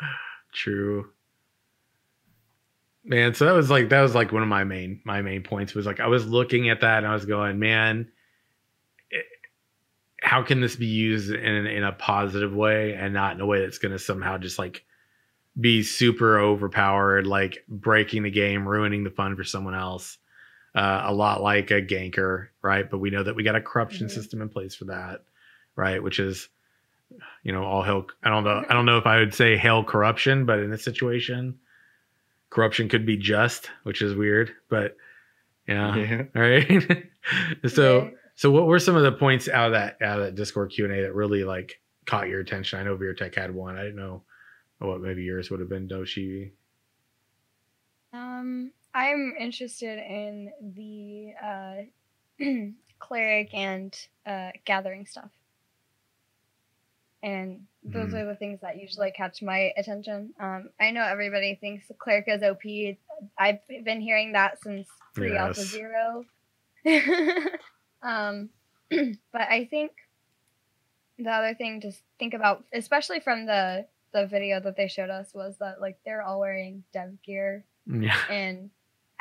True. Man, so that was like that was like one of my main my main points was like I was looking at that and I was going, man, how can this be used in in a positive way and not in a way that's going to somehow just like be super overpowered, like breaking the game, ruining the fun for someone else. Uh, a lot like a ganker, right? But we know that we got a corruption Mhm. system in place for that, right? Which is, you know, all hell. I don't know. I don't know if I would say hell corruption, but in this situation, corruption could be just, which is weird. But yeah, Yeah. all right. so. So what were some of the points out of that out of that Discord Q and A that really like caught your attention? I know Veertech had one. I didn't know what maybe yours would have been Doshi. Um, I'm interested in the uh, cleric and uh, gathering stuff, and those Mhm. are the things that usually catch my attention. Um, I know everybody thinks the cleric is OP. I've been hearing that since pre Alpha Zero. um, but I think the other thing to think about, especially from the the video that they showed us, was that like they're all wearing dev gear Yeah. and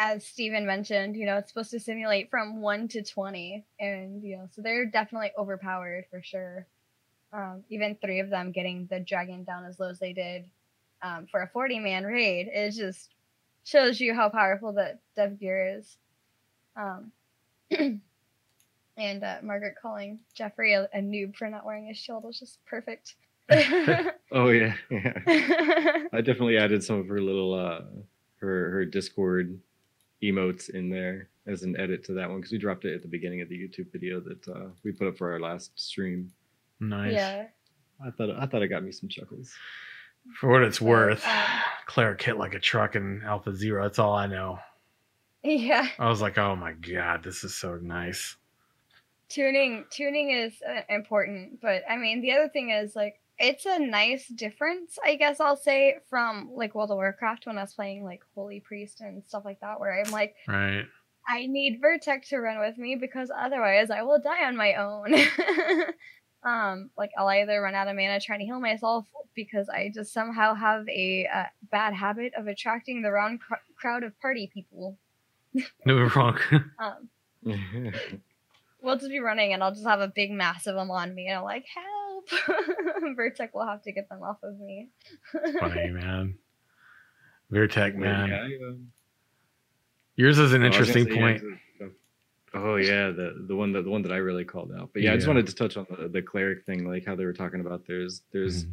as Steven mentioned, you know, it's supposed to simulate from one to twenty, and you know, so they're definitely overpowered for sure. Um, even three of them getting the dragon down as low as they did um, for a forty-man raid, it just shows you how powerful that Dev Gear is. Um, and uh, Margaret calling Jeffrey a, a noob for not wearing his shield was just perfect. Oh yeah, yeah. I definitely added some of her little uh her her Discord emotes in there as an edit to that one because we dropped it at the beginning of the YouTube video that uh, we put up for our last stream. nice. yeah. I thought I thought it got me some chuckles. For what it's worth, um, Cleric hit like a truck in Alpha Zero. That's all I know. Yeah. I was like, oh my god, this is so nice. Tuning tuning is uh, important but i mean the other thing is like it's a nice difference i guess i'll say from like world of warcraft when i was playing like holy priest and stuff like that where i'm like Right. i need vertex to run with me because otherwise i will die on my own um like i'll either run out of mana trying to heal myself because i just somehow have a uh, bad habit of attracting the wrong cr- crowd of party people No wrong. um we'll just be running and I'll just have a big mass of them on me and I'm like, help! Vertec will have to get them off of me. Funny man. Veertech man. Yeah, I, Yours is an Oh, I was gonna interesting say, point. the- the- Oh yeah, the the one that the one that I really called out. But yeah, I just wanted to touch on the, the cleric thing, like how they were talking about. There's there's Mhm.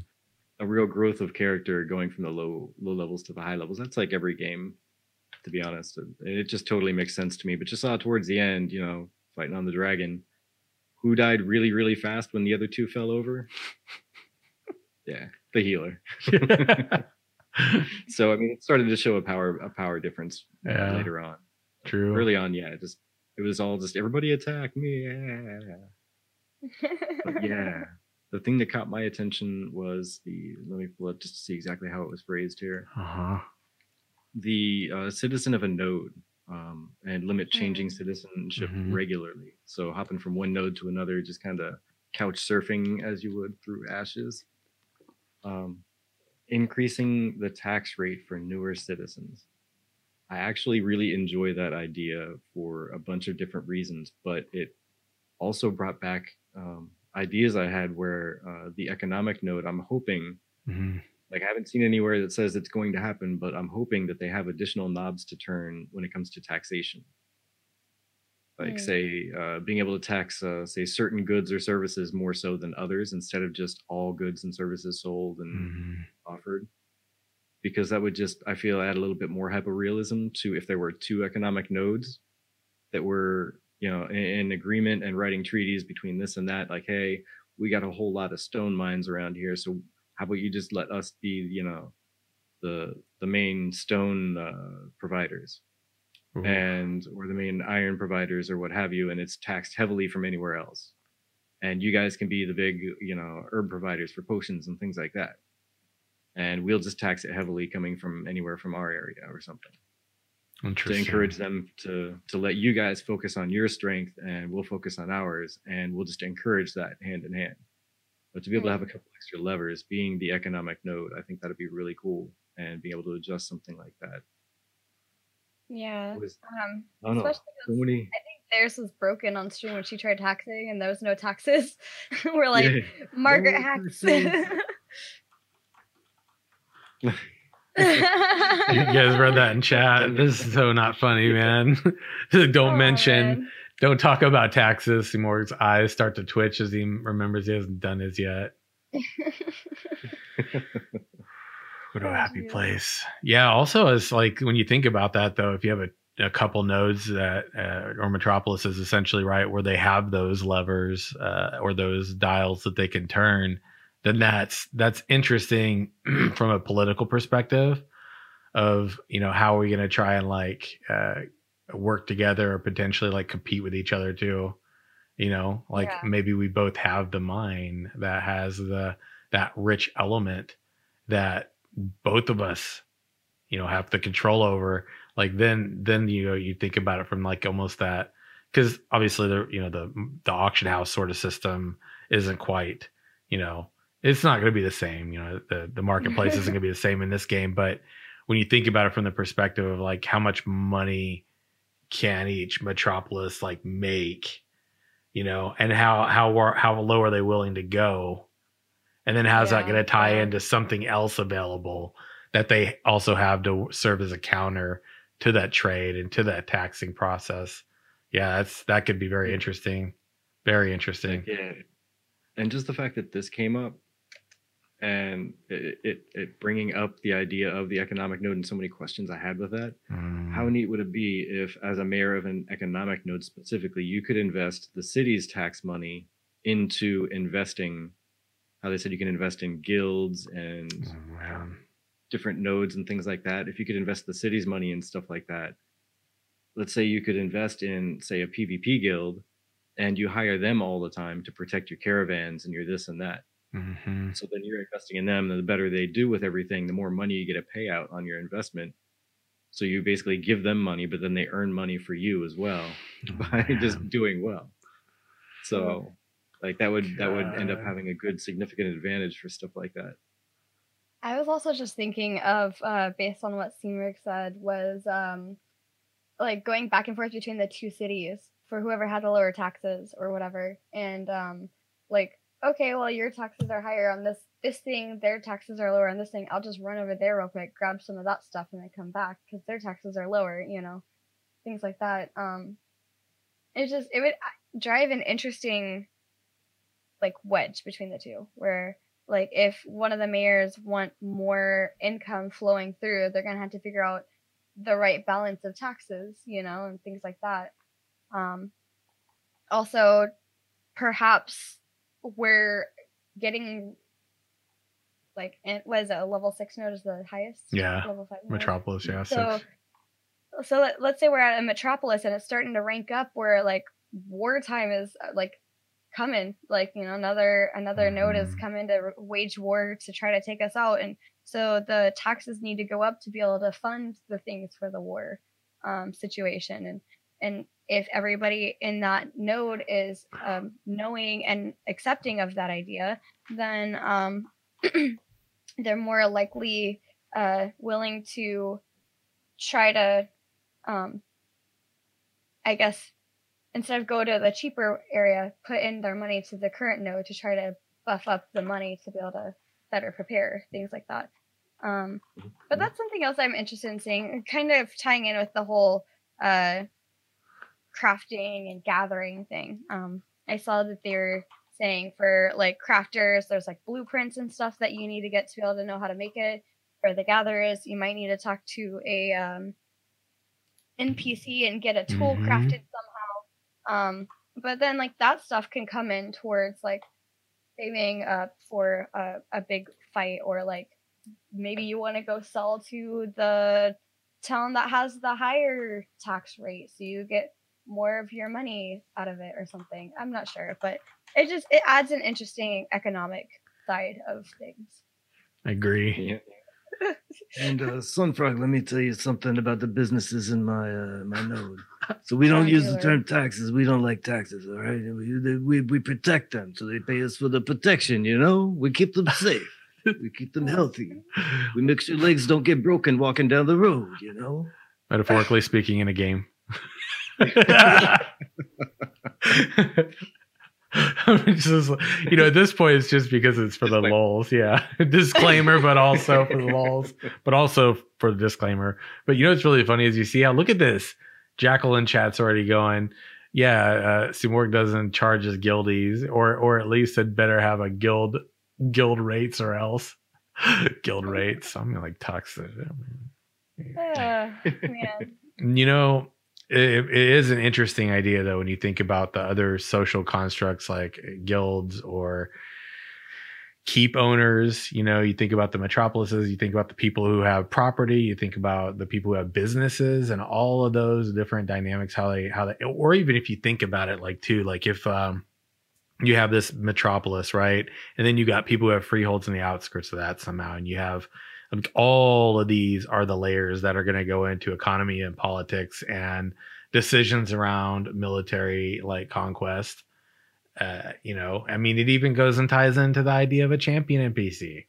a real growth of character going from the low low levels to the high levels. That's like every game, to be honest. And it just totally makes sense to me. But just saw towards the end, you know, fighting on the dragon, who died really really fast when the other two fell over. yeah, the healer. So I mean, it started to show a power a power difference Yeah. later on. True. Early on, yeah, it just it was all just everybody attack me. Yeah. Yeah, the thing that caught my attention was the let me pull up just to see exactly how it was phrased here. Uh-huh. The uh, citizen of a node um, and limit changing Mm. citizenship Mhm. regularly. So hopping from one node to another, just kind of couch surfing as you would through ashes. Um, increasing the tax rate for newer citizens. I actually really enjoy that idea for a bunch of different reasons, but it also brought back um, ideas I had where uh, the economic node, I'm hoping, Mhm. Like I haven't seen anywhere that says it's going to happen, but I'm hoping that they have additional knobs to turn when it comes to taxation. Like, Mm. say, uh, being able to tax, uh, say, certain goods or services more so than others instead of just all goods and services sold and Mhm. offered because that would just i feel add a little bit more hyperrealism to if there were two economic nodes that were you know in, in agreement and writing treaties between this and that like hey we got a whole lot of stone mines around here so how about you just let us be you know the the main stone uh, providers? Ooh. and or the main iron providers or what have you and it's taxed heavily from anywhere else. And you guys can be the big you know herb providers for potions and things like that. And we'll just tax it heavily coming from anywhere from our area or something. To encourage them to to let you guys focus on your strength and we'll focus on ours and we'll just encourage that hand in hand but to be able to have a couple extra levers being the economic node i think that'd be really cool and being able to adjust something like that yeah was, um I don't know. especially So 'cause many, I think theirs was broken on stream when she tried taxing and there was no taxes. We're like, Yeah. Margaret No hacks. you guys read that in chat. This is so not funny, man. don't Aw, mention, man. Don't talk about taxes. Seymour's eyes start to twitch as he remembers he hasn't done his yet. What a Oh, happy place. Yeah. Also, it's like when you think about that, though, if you have a, a couple nodes that, uh, or Metropolis is essentially right, where they have those levers uh, or those dials that they can turn, then that's that's interesting from a political perspective. Of you know how are we going to try and like uh, work together or potentially like compete with each other too. You know, like Yeah. maybe we both have the mind that has the that rich element that both of us you know have the control over like then then you know you think about it from like almost that because obviously the you know the the auction house sort of system isn't quite you know it's not going to be the same you know the the marketplace isn't going to be the same in this game but when you think about it from the perspective of like how much money can each metropolis like make you know and how how how low are they willing to go? And then how's that going to tie yeah. into something else available that they also have to serve as a counter to that trade and to that taxing process? Yeah that's that could be very hmm. interesting. Very interesting. Yeah and just the fact that this came up and it, it it bringing up the idea of the economic node and so many questions i had with that Mm. How neat would it be if, as a mayor of an economic node specifically, you could invest the city's tax money into investing? How they said you can invest in guilds and Oh, man. different nodes and things like that. If you could invest the city's money in stuff like that, let's say you could invest in, say, a PvP guild and you hire them all the time to protect your caravans and your this and that. Mhm. So then you're investing in them, and the better they do with everything, the more money you get a payout on your investment. So you basically give them money, but then they earn money for you as well by just doing well. So like that would that would end up having a good significant advantage for stuff like that. I was also just thinking of, uh, based on what Seamrick said, was um, like going back and forth between the two cities for whoever had the lower taxes or whatever, and um, like, okay, well, your taxes are higher on this this thing, their taxes are lower on this thing. I'll just run over there real quick, grab some of that stuff, and then come back because their taxes are lower, you know, things like that. Um, it just it would drive an interesting like wedge between the two where like if one of the mayors want more income flowing through they're going to have to figure out the right balance of taxes you know and things like that um also perhaps we're getting like was a level six node is the highest Yeah, level five node? metropolis yeah so six. so let, let's say we're at a metropolis and it's starting to rank up where like wartime is uh, like coming like you know another another node is Mhm. coming to wage war to try to take us out and so the taxes need to go up to be able to fund the things for the war um, situation and and if everybody in that node is um, knowing and accepting of that idea then um, they're more likely uh, willing to try to um i guess instead of go to the cheaper area put in their money to the current node to try to buff up the money to be able to better prepare things like that. Um but that's something else i'm interested in seeing kind of tying in with the whole uh crafting and gathering thing. Um i saw that they were saying for like crafters there's like blueprints and stuff that you need to get to be able to know how to make it for the gatherers. You might need to talk to a um npc and get a tool Mhm. crafted somehow. Um but then like that stuff can come in towards like saving up for a, a big fight or like maybe you want to go sell to the town that has the higher tax rate so you get more of your money out of it or something i'm not sure but it just it adds an interesting economic side of things I agree. Yeah. And uh, Sunfrog, let me tell you something about the businesses in my uh, my node. So we don't use the term taxes. We don't like taxes, all right? We, we we protect them, so they pay us for the protection. You know, we keep them safe. we keep them healthy. We make sure legs don't get broken walking down the road. You know, Metaphorically speaking, in a game. just, you know, at this point, it's just because it's for the Disclaimer. lulls. Yeah, disclaimer, but also for the lulls, but also for the disclaimer. But you know, what's really funny is you see how look at this. Jackal in chat's already going. Yeah, uh, Simorg doesn't charge his guildies, or or at least it better have a guild guild rates or else guild rates. I'm gonna like toxic. Uh, man. You know, it, it is an interesting idea though when you think about the other social constructs like guilds or keep owners. You know, you think about the metropolises, you think about the people who have property, you think about the people who have businesses, and all of those different dynamics. How they, how they, or even if you think about it, like too, like if um, you have this metropolis, right, and then you got people who have freeholds in the outskirts of that somehow, and you have all of these are the layers that are going to go into economy and politics and decisions around military like conquest. Uh you know i mean it even goes and ties into the idea of a champion npc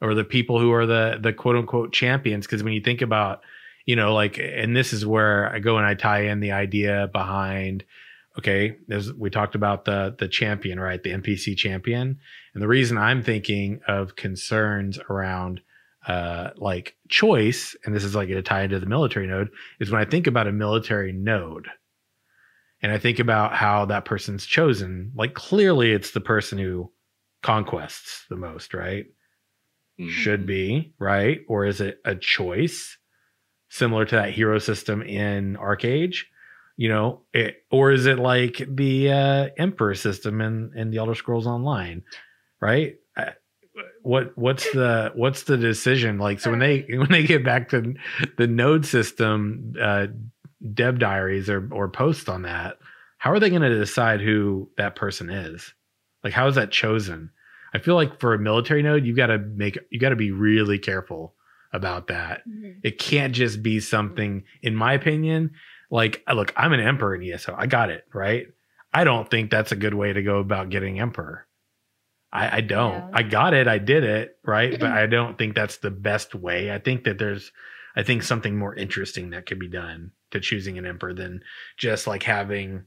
or the people who are the the quote unquote champions. Because when you think about you know like and this is where i go and i tie in the idea behind okay as we talked about the the champion right? The npc champion. And the reason i'm thinking of concerns around uh, like choice, and this is like to tie into the military node, is when I think about a military node and I think about how that person's chosen, like clearly it's the person who conquests the most, right? Mhm. Should be, right? Or is it a choice similar to that hero system in ArcheAge? You know, it, or is it like the uh, Emperor system in, in the Elder Scrolls Online, right? Uh, what what's the what's the decision? Like so when they when they get back to the node system uh dev diaries or or posts on that how are they going to decide who that person is? Like how is that chosen? I feel like for a military node you got to make you got to be really careful about that. Mhm. it can't just be something in my opinion like uh, look i'm an emperor in eso i got it right? I don't think that's a good way to go about getting emperor I, I don't. Yeah. I got it. I did it. Right. but I don't think that's the best way. I think that there's, I think something more interesting that could be done to choosing an emperor than just like having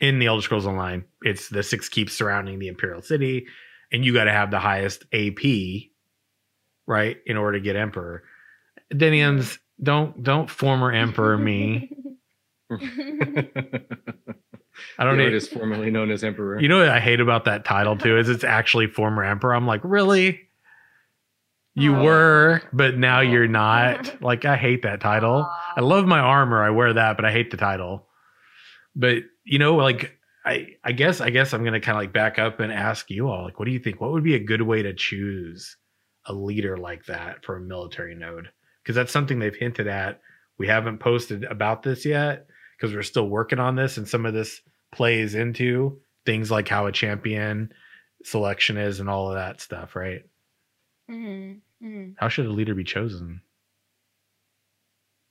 in the Elder Scrolls Online, it's the six keeps surrounding the Imperial City, and you got to have the highest AP, right, in order to get emperor. Denians, don't don't former emperor me. I don't the need, artist formerly known as Emperor. you know what I hate about that title too is it's actually former emperor. I'm like, really? You Aw. were, but now oh. you're not. Like, I hate that title. I love my armor. I wear that, but I hate the title. But you know, like I I guess I guess I'm gonna kind of like back up and ask you all, like, what do you think? What would be a good way to choose a leader like that for a military node? Because that's something they've hinted at. We haven't posted about this yet because we're still working on this, and some of this plays into things like how a champion selection is and all of that stuff, right? Mhm, mhm. How should a leader be chosen?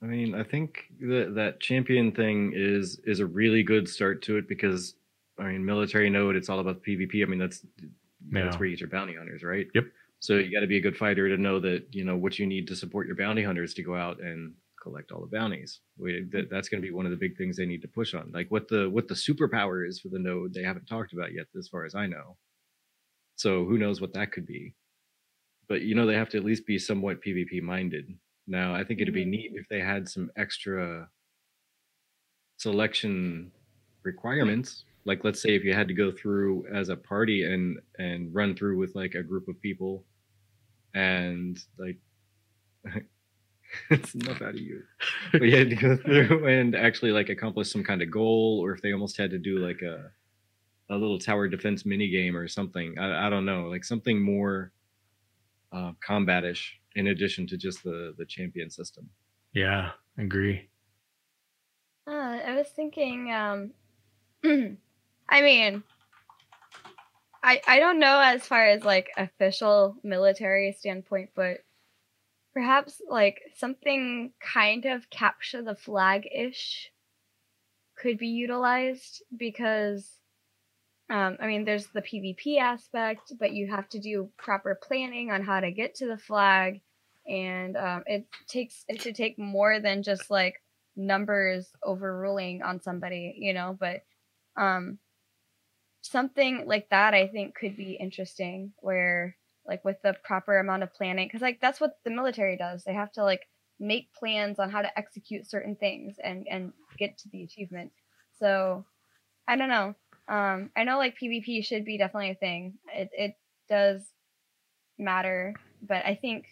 I mean, I think that that champion thing is is a really good start to it because I mean, military node, it's all about PvP. I mean, that's that's where you get your bounty hunters, right? Yep. So you got to be a good fighter to know that you know what you need to support your bounty hunters to go out and collect all the bounties. We, that, that's going to be one of the big things they need to push on. Like what the what the superpower is for the node, they haven't talked about yet, as far as I know. So who knows what that could be? But you know, they have to at least be somewhat PvP minded. Now, I think it'd be Mhm. neat if they had some extra selection requirements. Like, let's say if you had to go through as a party and and run through with like a group of people, and like it's enough out of you. But you had to go through and actually like accomplish some kind of goal, or if they almost had to do like a a little tower defense mini game or something. I, I don't know, like something more uh, combatish in addition to just the the champion system. Yeah, agree. Uh, I was thinking, um, I mean, I I don't know as far as like official military standpoint, but perhaps like something kind of capture the flag ish could be utilized because um, I mean there's the PvP aspect, but you have to do proper planning on how to get to the flag, and um, it takes it should take more than just like numbers overruling on somebody, you know. But um, something like that I think could be interesting, where like with the proper amount of planning, because like that's what the military does. They have to like make plans on how to execute certain things and and get to the achievement. So I don't know. Um, I know like PvP should be definitely a thing. It it does matter, but I think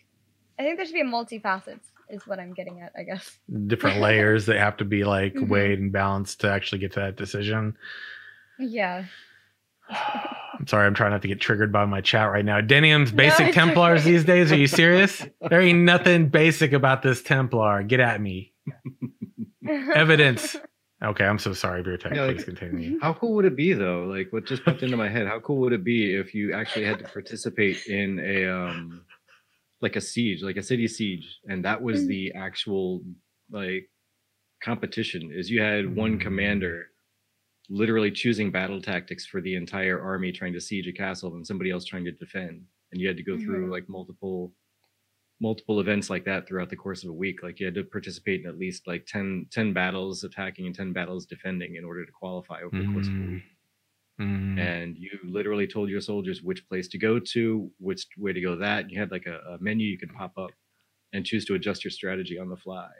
I think there should be a multifacets is what I'm getting at, I guess. Different layers that have to be like Mhm. weighed and balanced to actually get to that decision. Yeah. I'm sorry, I'm trying not to get triggered by my chat right now. Denium's basic it's Templars okay. these days. Are you serious? there ain't nothing basic about this Templar. Get at me. Evidence. Okay, I'm so sorry, Beer Tech. Yeah, like- Please continue. How cool would it be though? Like what just popped into my head? How cool would it be if you actually had to participate in a um like a siege, like a city siege, and that was Mhm. the actual like competition? Is you had one Mm. commander literally choosing battle tactics for the entire army trying to siege a castle and somebody else trying to defend, and you had to go through Mhm. like multiple multiple events like that throughout the course of a week like you had to participate in at least like 10, 10 battles attacking and 10 battles defending in order to qualify over the course of a Mm. week Mm. and you literally told your soldiers which place to go to which way to go that you had like a, a menu you could pop up and choose to adjust your strategy on the fly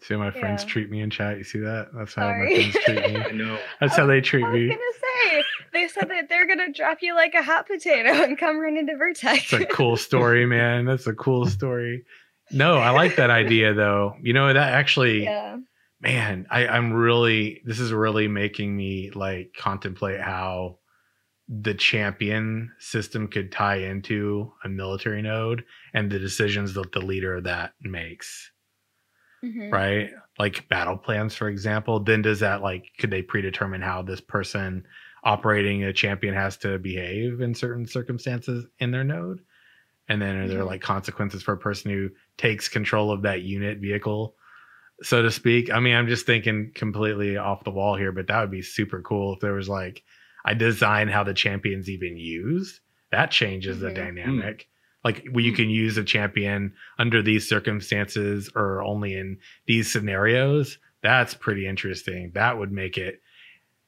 See how my friends Yeah. treat me in chat? You see that? That's how Sorry. my friends treat me. i know That's how they treat me. I was gonna say they said that they're gonna drop you like a hot potato and come run into Vertex. It's a cool story, man. That's a cool story. No, I like that idea though. You know, that actually yeah. man, I, I'm really this is really making me like contemplate how the champion system could tie into a military node and the decisions that the leader of that makes. Mhm. right? Like battle plans, for example. Then does that like could they predetermine how this person operating a champion has to behave in certain circumstances in their node? And then are there Mhm. like consequences for a person who takes control of that unit vehicle, so to speak? I mean, I'm just thinking completely off the wall here, but that would be super cool if there was like I design how the champion's even used. That changes the Mhm. dynamic. Like where you Hmm. can use a champion under these circumstances or only in these scenarios. That's pretty interesting. That would make it,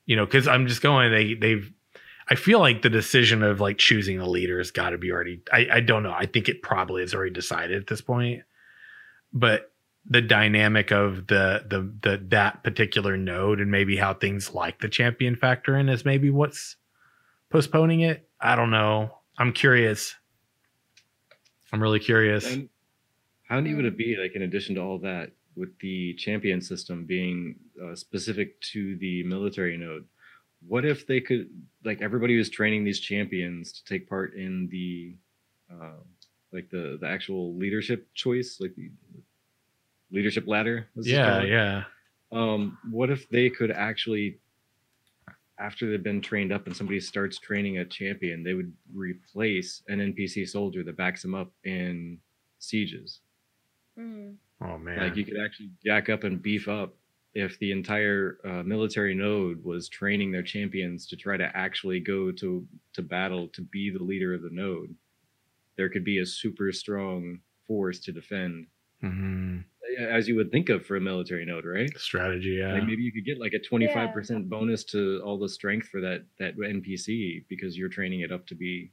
you know, because I'm just going. They they've. I feel like the decision of like choosing a leader has got to be already. I I don't know. I think it probably is already decided at this point. But the dynamic of the the the that particular node and maybe how things like the champion factor in is maybe what's postponing it. I don't know. I'm curious. I'm really curious. And how neat would it be, like, in addition to all that, with the champion system being uh, specific to the military node? What if they could, like, everybody was training these champions to take part in the, uh, like, the the actual leadership choice, like the leadership ladder? yeah, yeah. um what if they could actually after they've been trained up and somebody starts training a champion they would replace an npc soldier that backs them up in sieges Mm. Oh man. like you could actually jack up and beef up if the entire uh, military node was training their champions to try to actually go to to battle to be the leader of the node there could be a super strong force to defend Mhm. As you would think of for a military node right strategy. Yeah. Like maybe you could get like a twenty five percent bonus to all the strength for that that NPC because you're training it up to be,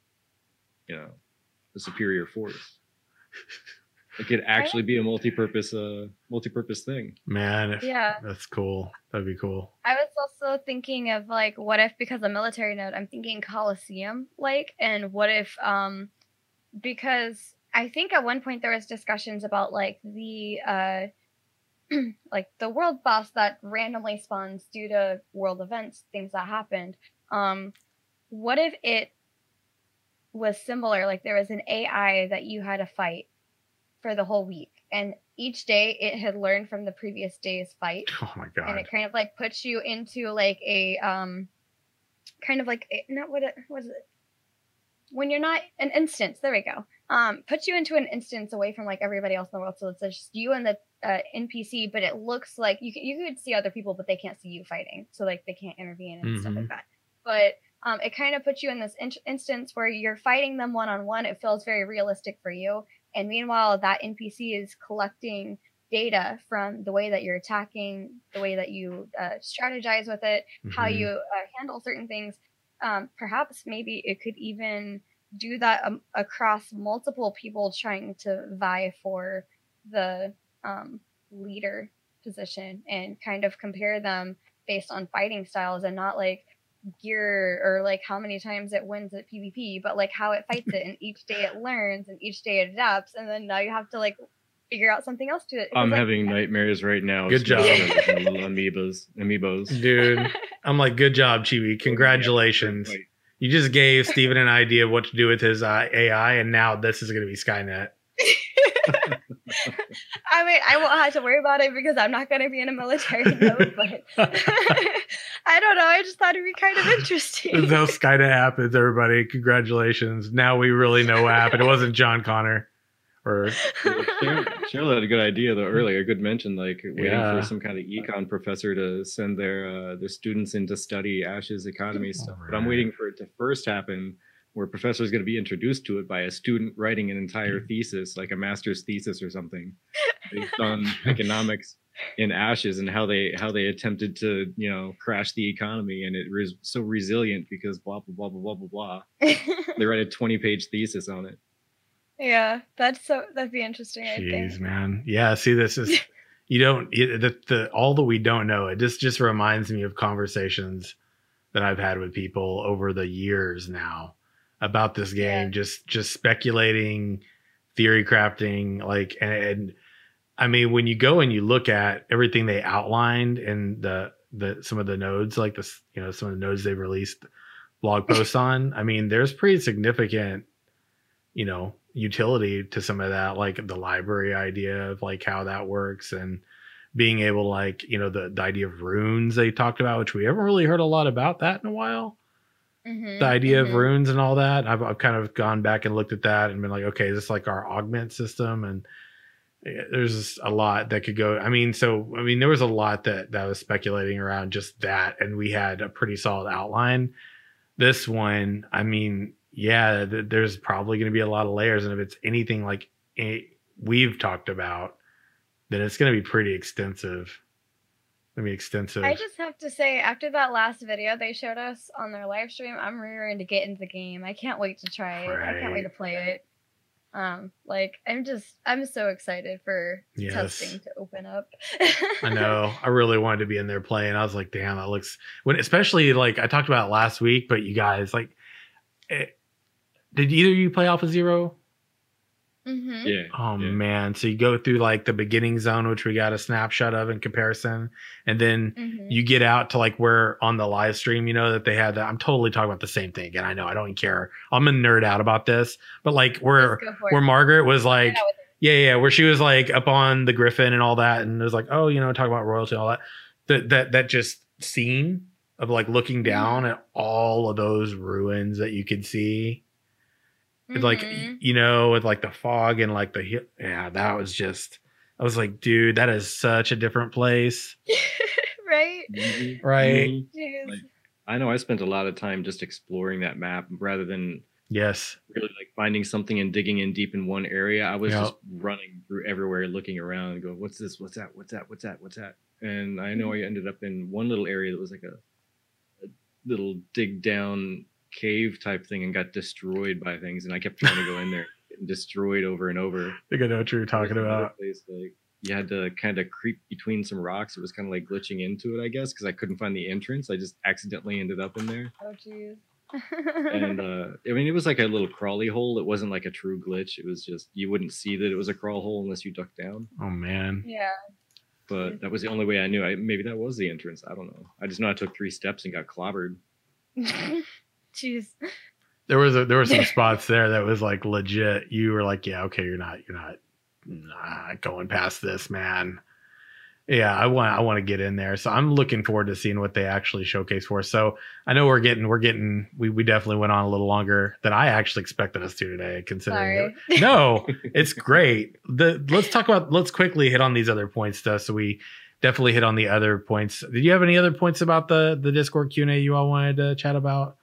you know, a superior force. It could actually be a multi-purpose uh multi-purpose thing. Man, if, Yeah. that's cool. That'd be cool. I was also thinking of like what if because a military node, I'm thinking Coliseum like and what if um because I think at one point there was discussions about like the uh like the world boss that randomly spawns due to world events, things that happened. Um what if it was similar like there was an AI that you had to fight for the whole week and each day it had learned from the previous day's fight Oh my god! and it kind of like puts you into like a um kind of like a, not what it what is it when you're not an instance there we go um, puts you into an instance away from like everybody else in the world. So it's just you and the uh, NPC, but it looks like you can, you could see other people, but they can't see you fighting, so like they can't intervene and stuff Mhm. like that. But um, it kind of puts you in this in- instance where you're fighting them one on one. It feels very realistic for you, and meanwhile, that NPC is collecting data from the way that you're attacking, the way that you uh, strategize with it, how Mhm. you uh, handle certain things. Um, perhaps maybe it could even do that um, across multiple people trying to vie for the um, leader position and kind of compare them based on fighting styles and not like gear or like how many times it wins at PvP, but like how it fights it. And each day it learns and each day it adapts. And then now you have to like figure out something else to it. I'm like, having nightmares right now. Good job. smashing the little amoebas. Amoebos. Dude, I'm like, good job, Chibi. Congratulations. You just gave Steven an idea of what to do with his uh, AI, and now this is going to be Skynet. I mean, I won't have to worry about it because I'm not going to be in a military node, but I don't know. I just thought it'd be kind of interesting. how Skynet happens, everybody. Congratulations. Now we really know what happened. It wasn't John Connor. Or Cheryl, had a good idea though earlier. A good mention, like waiting Yeah. for some kind of econ professor to send their uh, their students in to study Ash's economy stuff. But I'm waiting for it to first happen, where a professor is going to be introduced to it by a student writing an entire thesis, like a master's thesis or something, based on economics in Ashes and how they how they attempted to you know crash the economy and it was so resilient because blah blah blah blah blah blah blah. They write a 20 page thesis on it. Yeah, that's so that'd be interesting. I Jeez, think. man. Yeah, see, this is you don't it, the, the all that we don't know. It just just reminds me of conversations that I've had with people over the years now about this game. Yeah. Just just speculating, theory crafting, like and, and I mean, when you go and you look at everything they outlined in the the some of the nodes, like this, you know, some of the nodes they've released blog posts on. I mean, there's pretty significant, you know, utility to some of that, like the library idea of like how that works and being able to like, you know, the, the idea of runes they talked about, which we haven't really heard a lot about that in a while Mhm, the idea of mhm. runes and all that. I've, I've kind of gone back and looked at that and been like, okay, is this like our augment system? And eh, there's a lot that could go. I mean, so I mean, there was a lot that that was speculating around just that, and we had a pretty solid outline. This one, I mean, yeah, th- there's probably going to be a lot of layers, and if it's anything like eh, we've talked about, then it's going to be pretty extensive. To be extensive. I just have to say, after that last video they showed us on their live stream, I'm rearing to get into the game. I can't wait to try it. I can't wait to play it. Um, like I'm just, I'm so excited for Yes. testing to open up. I know. I really wanted to be in there playing. I was like, damn, that looks when especially like I talked about last week, but you guys like it, did either of you play Alpha Zero? hmm Yeah. Oh yeah. man. So you go through like the beginning zone, which we got a snapshot of in comparison, and then hmm you get out to like where on the live stream, you know, that they had that. I'm totally talking about the same thing. And I know I don't even care. I'm a nerd out about this, but like where Let's go for where it. Margaret was like, Yeah, with yeah, yeah, where she was like up on the griffin and all that, and it was like, oh, you know, talk about royalty and all that. That that that just scene of like looking down at all of those ruins that you could see. It's like you know, with like the fog and like the hi- yeah, that was just. I was like, dude, that is such a different place, right? Mhm. right? Mhm. Like- I know I spent a lot of time just exploring that map rather than Yes, really like finding something and digging in deep in one area. I was Yeah. just running through everywhere, looking around and going, "What's this? What's that? What's that? What's that? What's that?" And I know I ended up in one little area that was like a, a little dig down cave type thing and got destroyed by things. And I kept trying to go in there, getting destroyed over and over. I think I know what you're talking about. Place, like, you had to kind of creep between some rocks. It was kind of like glitching into it, I guess, because I couldn't find the entrance. I just accidentally ended up in there. oh jeez. And uh, I mean, it was like a little crawly hole. It wasn't like a true glitch. It was just you wouldn't see that it was a crawl hole unless you ducked down. Oh man, yeah. But that was the only way I knew. I maybe that was the entrance. I don't know. I just know I took three steps and got clobbered. Jeez. there was a, there were some spots there that was like legit. You were like, yeah, okay, you're not you're not not going past this, man. yeah, I want I want to get in there. So I'm looking forward to seeing what they actually showcase for us. So I know we're getting we're getting we we definitely went on a little longer than I actually expected us to today. Considering it. no, it's great. The let's talk about let's quickly hit on these other points stuff. So we definitely hit on the other points. Did you have any other points about the the Discord Q and A you all wanted to chat about?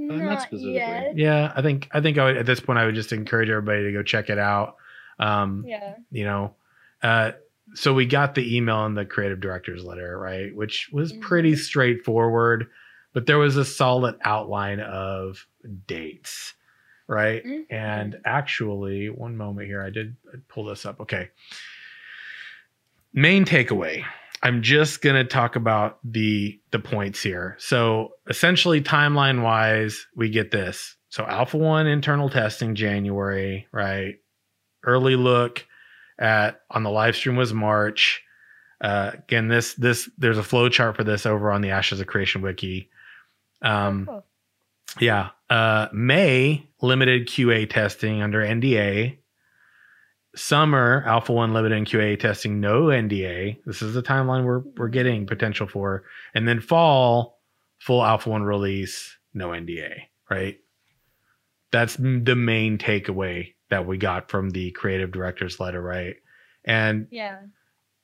Not, not specifically. yet. Yeah, I think I think I would, at this point I would just encourage everybody to go check it out. Um, Yeah. you know, uh, so we got the email and the creative director's letter, right, which was pretty straightforward, but there was a solid outline of dates, right? Mhm. And actually, one moment here, I did pull this up. Okay. Main takeaway. I'm just gonna talk about the the points here. So essentially, timeline wise, we get this. So Alpha One internal testing January, right? Early look at on the live stream was March. Uh, again, this this there's a flow chart for this over on the Ashes of Creation wiki. Um, Cool. yeah. Uh, May limited QA testing under NDA. Summer Alpha One limited and QA testing no NDA. This is the timeline we're we're getting potential for, and then fall full Alpha One release no NDA. Right. That's the main takeaway that we got from the creative director's letter. Right. And Yeah.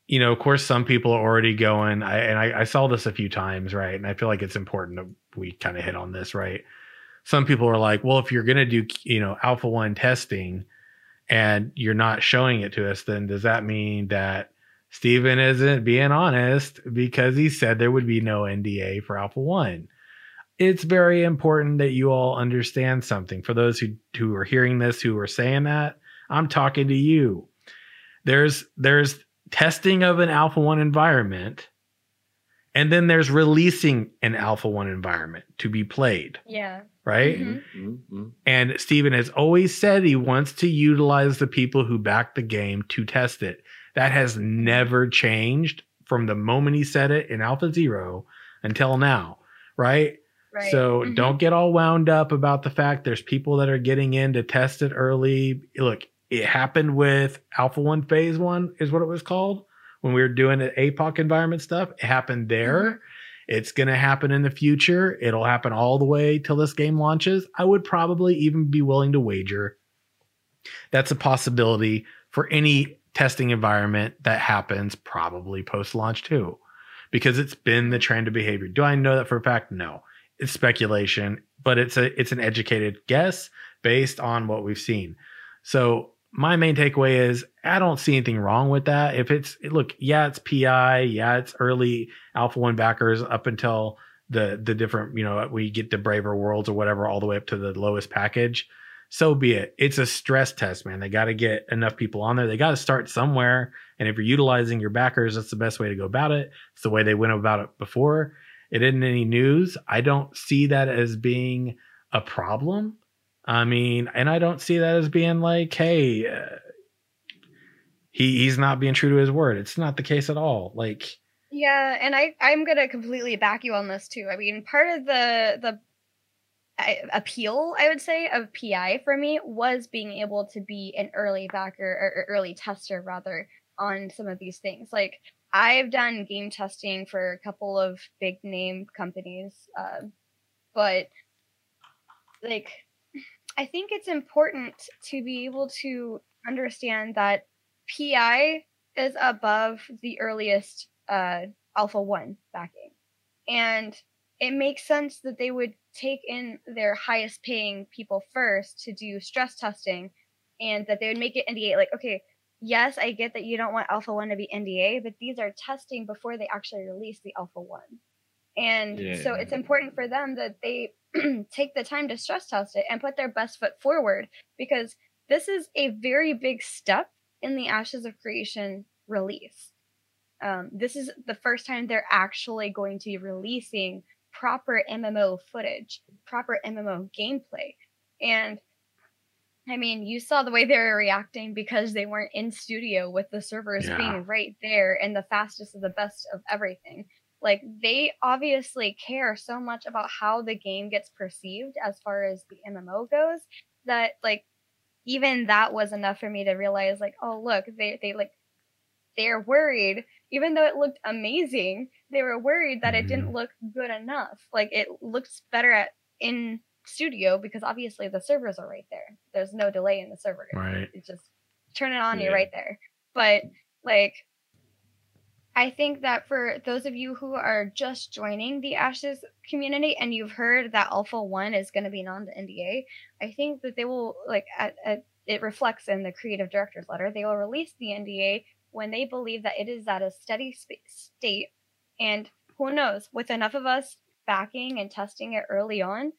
you know, of course, some people are already going, I, and I, I saw this a few times, right? And I feel like it's important that we kind of hit on this, right? Some people are like, well, if you're going to do, you know, alpha one testing and you're not showing it to us, then does that mean that Steven isn't being honest because he said there would be no NDA for alpha one? It's very important that you all understand something. For those who, who are hearing this, who are saying that, I'm talking to you. There's, there's, testing of an alpha 1 environment and then there's releasing an alpha 1 environment to be played Yeah. Right Mhm. Mhm. and steven has always said he wants to utilize the people who back the game to test it that has never changed from the moment he said it in alpha 0 until now right Right. so Mhm. don't get all wound up about the fact there's people that are getting in to test it early. Look, it happened with Alpha One Phase One, is what it was called when we were doing the APOC environment stuff. It happened there. It's going to happen in the future. It'll happen all the way till this game launches. I would probably even be willing to wager that's a possibility for any testing environment that happens probably post launch too, because it's been the trend of behavior. Do I know that for a fact? No it's speculation, but it's a it's an educated guess based on what we've seen. So my main takeaway is I don't see anything wrong with that. If it's look, yeah, it's PI, yeah, it's early alpha one backers up until the the different, you know, we get to braver worlds or whatever, all the way up to the lowest package. So be it. It's a stress test, man. They got to get enough people on there. They got to start somewhere. And if you're utilizing your backers, that's the best way to go about it. It's the way they went about it before it isn't any news. I don't see that as being a problem. I mean, and I don't see that as being like, hey, uh, he he's not being true to his word. It's not the case at all. Like, Yeah, and I I'm gonna completely back you on this too. I mean, part of the the appeal I would say of PI for me was being able to be an early backer or, or early tester rather on some of these things. Like I've done game testing for a couple of big name companies, uh, but like I think it's important to be able to understand that PI is above the earliest uh, Alpha 1 backing. And it makes sense that they would take in their highest paying people first to do stress testing and that they would make it NDA. Like, okay, yes, I get that you don't want Alpha 1 to be NDA, but these are testing before they actually release the Alpha 1. And so Yeah. it's important for them that they take the time to stress test it and put their best foot forward because this is a very big step in the Ashes of Creation release. Um, this is the first time they're actually going to be releasing proper MMO footage, proper MMO gameplay. And I mean, you saw the way they were reacting because they weren't in studio with the servers Yeah. being right there and the fastest of the best of everything. Like, they obviously care so much about how the game gets perceived as far as the MMO goes that, like, even that was enough for me to realize, like, oh, look, they, they like, they're worried even though it looked amazing, they were worried that it didn't Mhm. look good enough. Like it looks better at in studio because obviously the servers are right there. There's no delay in the server. Right. It's just turn it on, Yeah. you're right there. But like I think that for those of you who are just joining the Ashes community and you've heard that Alpha 1 is going to be non NDA, I think that they will, like, at, at, it reflects in the creative director's letter, they will release the NDA when they believe that it is at a steady sp- state. And who knows, with enough of us backing and testing it early on,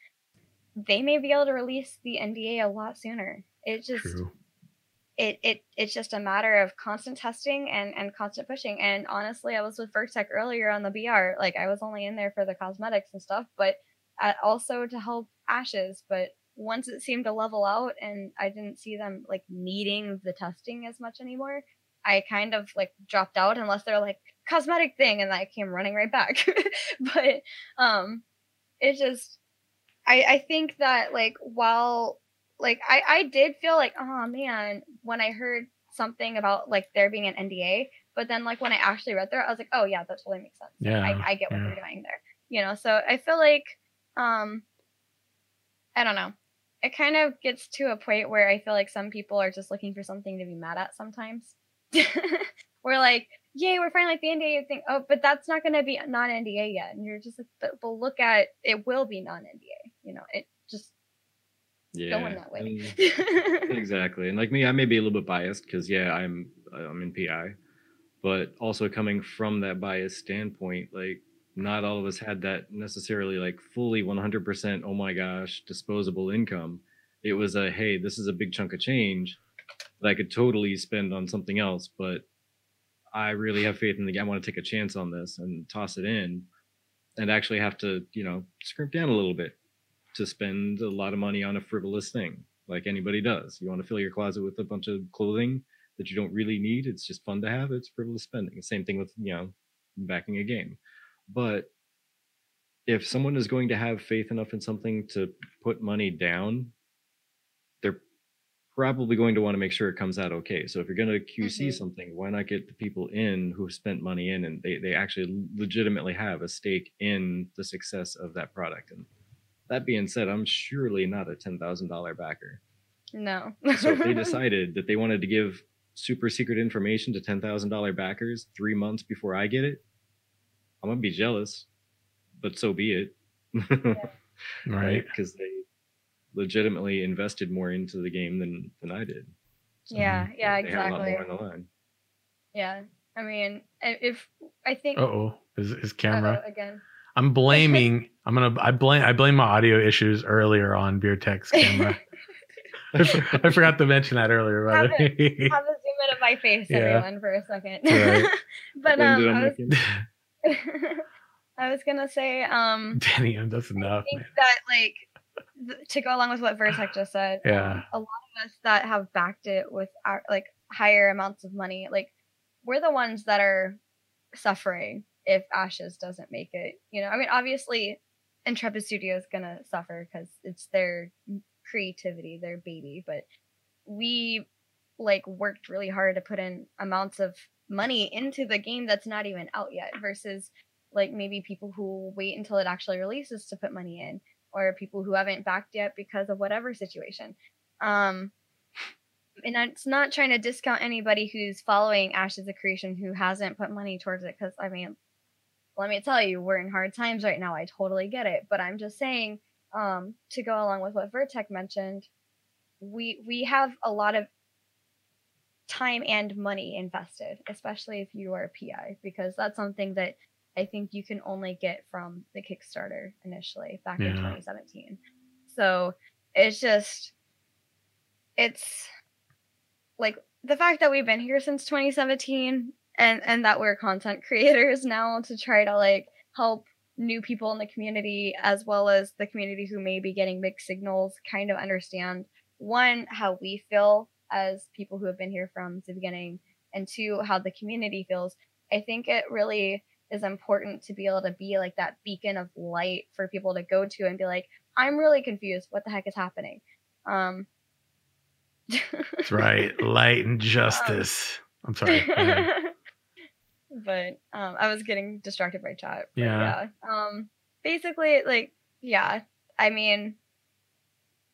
they may be able to release the NDA a lot sooner. It just True. It it it's just a matter of constant testing and and constant pushing. And honestly, I was with Vertec earlier on the BR. Like I was only in there for the cosmetics and stuff, but uh, also to help Ashes. But once it seemed to level out, and I didn't see them like needing the testing as much anymore, I kind of like dropped out unless they're like cosmetic thing, and I came running right back. but um, it just I I think that like while like I I did feel like oh man when I heard something about like there being an NDA, but then like when I actually read through it, I was like oh yeah that totally makes sense. Yeah. I, I get what yeah. they're doing there. You know, so I feel like um I don't know. It kind of gets to a point where I feel like some people are just looking for something to be mad at sometimes. we're like, yay, we're finally like the NDA thing. Oh, but that's not gonna be non NDA yet. And you're just like, but, but look at it will be non NDA. You know, it Yeah. going that way. exactly. And like me, I may be a little bit biased because yeah, I'm I'm in PI, but also coming from that biased standpoint, like not all of us had that necessarily like fully 100% oh my gosh disposable income. It was a hey, this is a big chunk of change that I could totally spend on something else, but I really have faith in the game. I want to take a chance on this and toss it in and actually have to, you know, scrimp down a little bit to spend a lot of money on a frivolous thing like anybody does. You want to fill your closet with a bunch of clothing that you don't really need. It's just fun to have. It's frivolous spending. Same thing with, you know, backing a game. But if someone is going to have faith enough in something to put money down, they're probably going to want to make sure it comes out okay. So if you're going to QC Mhm. something, why not get the people in who spent money in and they, they actually legitimately have a stake in the success of that product? And that being said, I'm surely not a $10,000 backer. no. So if they decided that they wanted to give super secret information to $10,000 backers three months before I get it, I'm going to be jealous, but so be it. Right. Because they legitimately invested more into the game than, than I did. So yeah, yeah, they had a lot exactly. more on the line. Yeah. I mean, if I think Uh oh. Is his camera? again. I'm blaming. I'm gonna. I blame. I blame my audio issues earlier on Beer Tech's camera. I, for- I forgot to mention that earlier. By the Have way. Have a zoom in of my face, Yeah. everyone, for a second. Right. but um, I was, I was gonna say, um, Damn, that's I think man. that like th- to go along with what Vertec just said, Yeah. a lot of us that have backed it with our, like higher amounts of money, like we're the ones that are suffering if Ashes doesn't make it. You know, I mean, obviously, Intrepid Studio is gonna suffer because it's their creativity, their baby, but we like worked really hard to put in amounts of money into the game that's not even out yet versus like maybe people who wait until it actually releases to put money in or people who haven't backed yet because of whatever situation um and it's not trying to discount anybody who's following ashes of creation who hasn't put money towards it because i mean let me tell you we're in hard times right now. I totally get it. But i'm just saying um to go along with what vertec mentioned we we have a lot of time and money invested, especially if you are a PI, because that's something that I think you can only get from the Kickstarter initially back in 2017. So it's just, it's like the fact that we've been here since 2017 and and that we're content creators now to try to like help new people in the community as well as the community who may be getting mixed signals kind of understand one how we feel as people who have been here from the beginning and two how the community feels i think it really is important to be able to be like that beacon of light for people to go to and be like i'm really confused what the heck is happening um That's right. Light and justice. I'm sorry. but um, I was getting distracted by chat. Yeah. yeah. Um, basically, like, yeah. I mean,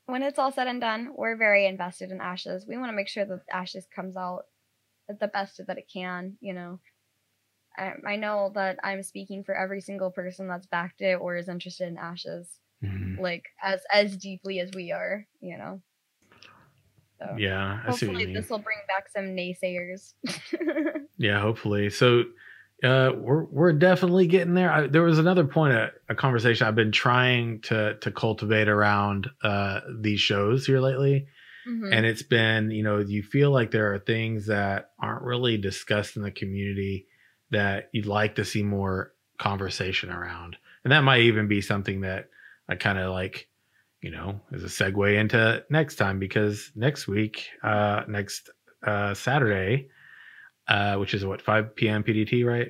when it's all said and done, we're very invested in Ashes. We want to make sure that Ashes comes out the best that it can. You know, I, I know that I'm speaking for every single person that's backed it or is interested in Ashes, Mhm. like as as deeply as we are. You know. So Yeah, I see what you hopefully this will bring back some naysayers. Yeah, hopefully. So uh, we're we're definitely getting there. I, there was another point, a, a conversation I've been trying to to cultivate around uh, these shows here lately, Mhm. and it's been you know you feel like there are things that aren't really discussed in the community that you'd like to see more conversation around, and that might even be something that I kind of like. You know, as a segue into next time because next week, uh, next uh, Saturday, uh, which is what 5 p.m. PDT, right?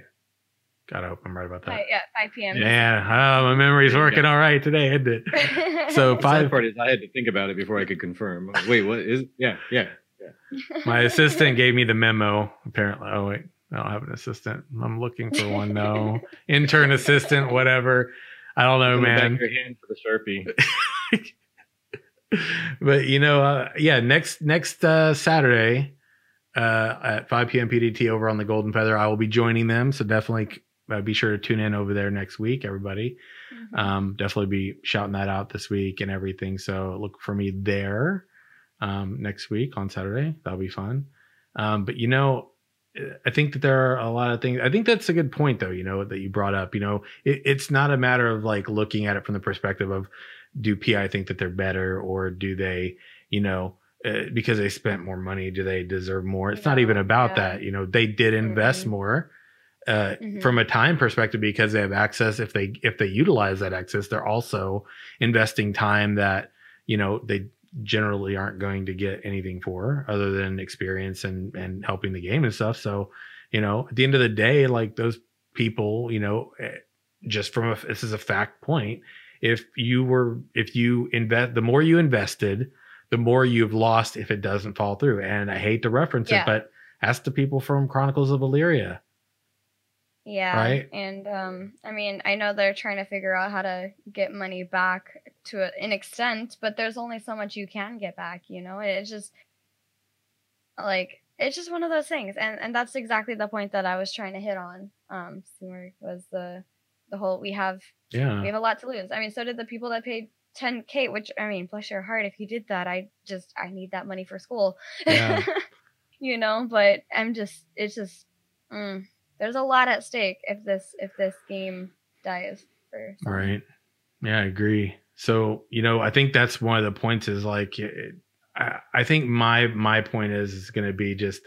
God, I hope I'm right about that. Fi- yeah, 5 p.m. Yeah, oh, my memory's working all right today, isn't it? So The sad five. part is I had to think about it before I could confirm. Wait, what is? Yeah, yeah. My assistant gave me the memo. Apparently, oh wait, I don't have an assistant. I'm looking for one. though. intern assistant, whatever. I don't know, On back man. of your hand for the sharpie. but you know, uh, yeah, next next uh, Saturday uh, at 5 p.m. PDT over on the Golden Feather, I will be joining them. So definitely uh, be sure to tune in over there next week, everybody. Mhm. Um, definitely be shouting that out this week and everything. So look for me there um, next week on Saturday. That'll be fun. Um, but you know, I think that there are a lot of things. I think that's a good point, though. You know that you brought up. You know, it, it's not a matter of like looking at it from the perspective of do PI think that they're better or do they, you know, uh, because they spent more money, do they deserve more? It's not even about yeah. that. You know, they did invest Mhm. more uh, Mhm. from a time perspective because they have access. If they if they utilize that access, they're also investing time that you know they generally aren't going to get anything for other than experience and and helping the game and stuff. So, you know, at the end of the day, like those people, you know, eh, just from a this is a fact point. If you were if you invest the more you invested, the more you've lost if it doesn't fall through. And I hate to reference Yeah. it, but ask the people from Chronicles of Elyria. Yeah. Right? And um I mean, I know they're trying to figure out how to get money back to a, an extent, but there's only so much you can get back, you know? It's just like it's just one of those things. And and that's exactly the point that I was trying to hit on. Um was the the whole we have Yeah. we have a lot to lose. I mean, so did the people that paid 10k, which I mean, bless your heart if you did that. I just I need that money for school. Yeah. you know, but I'm just it's just mm, there's a lot at stake if this if this game dies for some. Right. Yeah, I agree. So, you know, I think that's one of the points is like, I, I think my, my point is, is going to be just,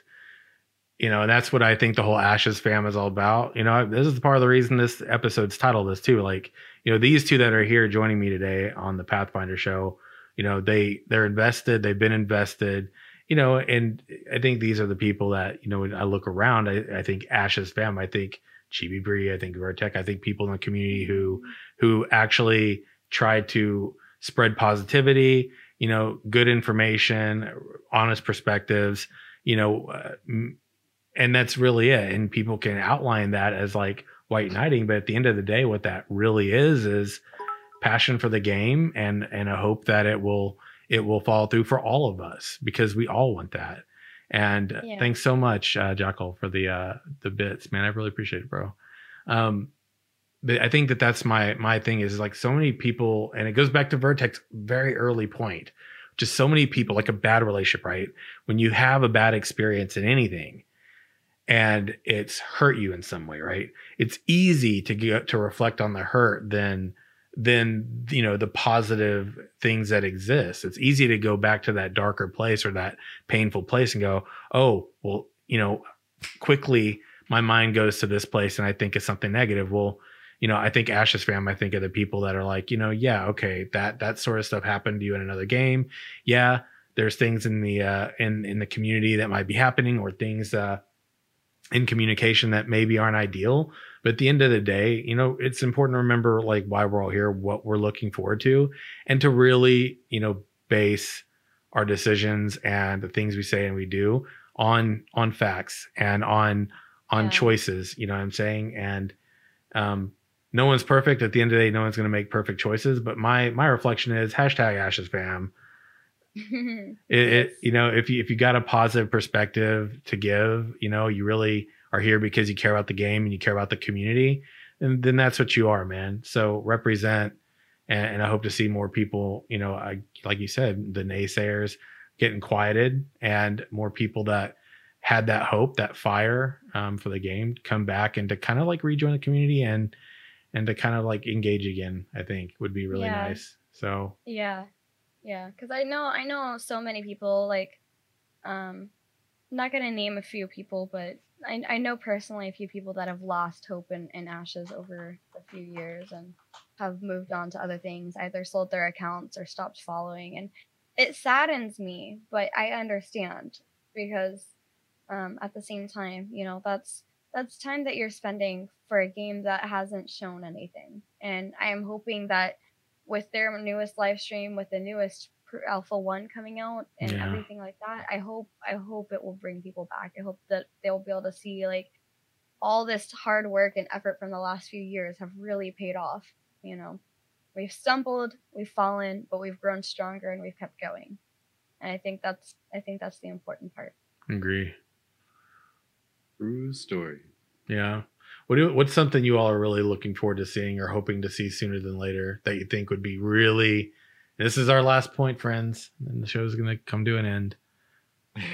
you know, and that's what I think the whole Ashes fam is all about. You know, this is part of the reason this episode's titled this too. Like, you know, these two that are here joining me today on the Pathfinder show, you know, they, they're invested, they've been invested, you know, and I think these are the people that, you know, when I look around, I, I think Ashes fam, I think Chibi Bree, I think Vertec, I think people in the community who, who actually try to spread positivity, you know, good information, honest perspectives, you know, uh, and that's really it. And people can outline that as like white knighting, but at the end of the day, what that really is is passion for the game and and a hope that it will it will follow through for all of us because we all want that. And uh, Yeah. thanks so much, uh, Jackal, for the uh, the bits, man. I really appreciate it, bro. Um, I think that that's my my thing is like so many people, and it goes back to Vertex very early point. Just so many people like a bad relationship, right? When you have a bad experience in anything, and it's hurt you in some way, right? It's easy to get to reflect on the hurt than than you know the positive things that exist. It's easy to go back to that darker place or that painful place and go, oh, well, you know, quickly my mind goes to this place and I think it's something negative. Well, you know, I think Ashes fam, I think of the people that are like, you know, yeah, okay, that that sort of stuff happened to you in another game. Yeah, there's things in the uh in in the community that might be happening or things uh in communication that maybe aren't ideal. But at the end of the day, you know, it's important to remember like why we're all here, what we're looking forward to, and to really, you know, base our decisions and the things we say and we do on on facts and on on Yeah. choices. You know what I'm saying? And um, no one's perfect. At the end of the day, no one's going to make perfect choices. But my my reflection is hashtag Ashes fam. It, it you know if you if you got a positive perspective to give, you know you really are here because you care about the game and you care about the community, and then that's what you are, man. So represent, and, and I hope to see more people. You know, I like you said, the naysayers getting quieted, and more people that had that hope, that fire um, for the game, come back and to kind of like rejoin the community and and to kind of like engage again. I think would be really Yeah. nice. So Yeah, yeah. Because I know I know so many people. Like, um, I'm not gonna name a few people, but I I know personally a few people that have lost hope in, in Ashes over a few years and have moved on to other things, either sold their accounts or stopped following, and it saddens me. But I understand because, um, at the same time, you know that's that's time that you're spending for a game that hasn't shown anything, and I am hoping that with their newest live stream with the newest alpha 1 coming out and Yeah. everything like that i hope i hope it will bring people back. I hope that they'll be able to see like all this hard work and effort from the last few years have really paid off you know. We've stumbled we've fallen but we've grown stronger and we've kept going. And i think that's i think that's the important part. Agree. True story. Yeah. What do, what's something you all are really looking forward to seeing or hoping to see sooner than later that you think would be really this is our last point, friends. And the show's gonna come to an end.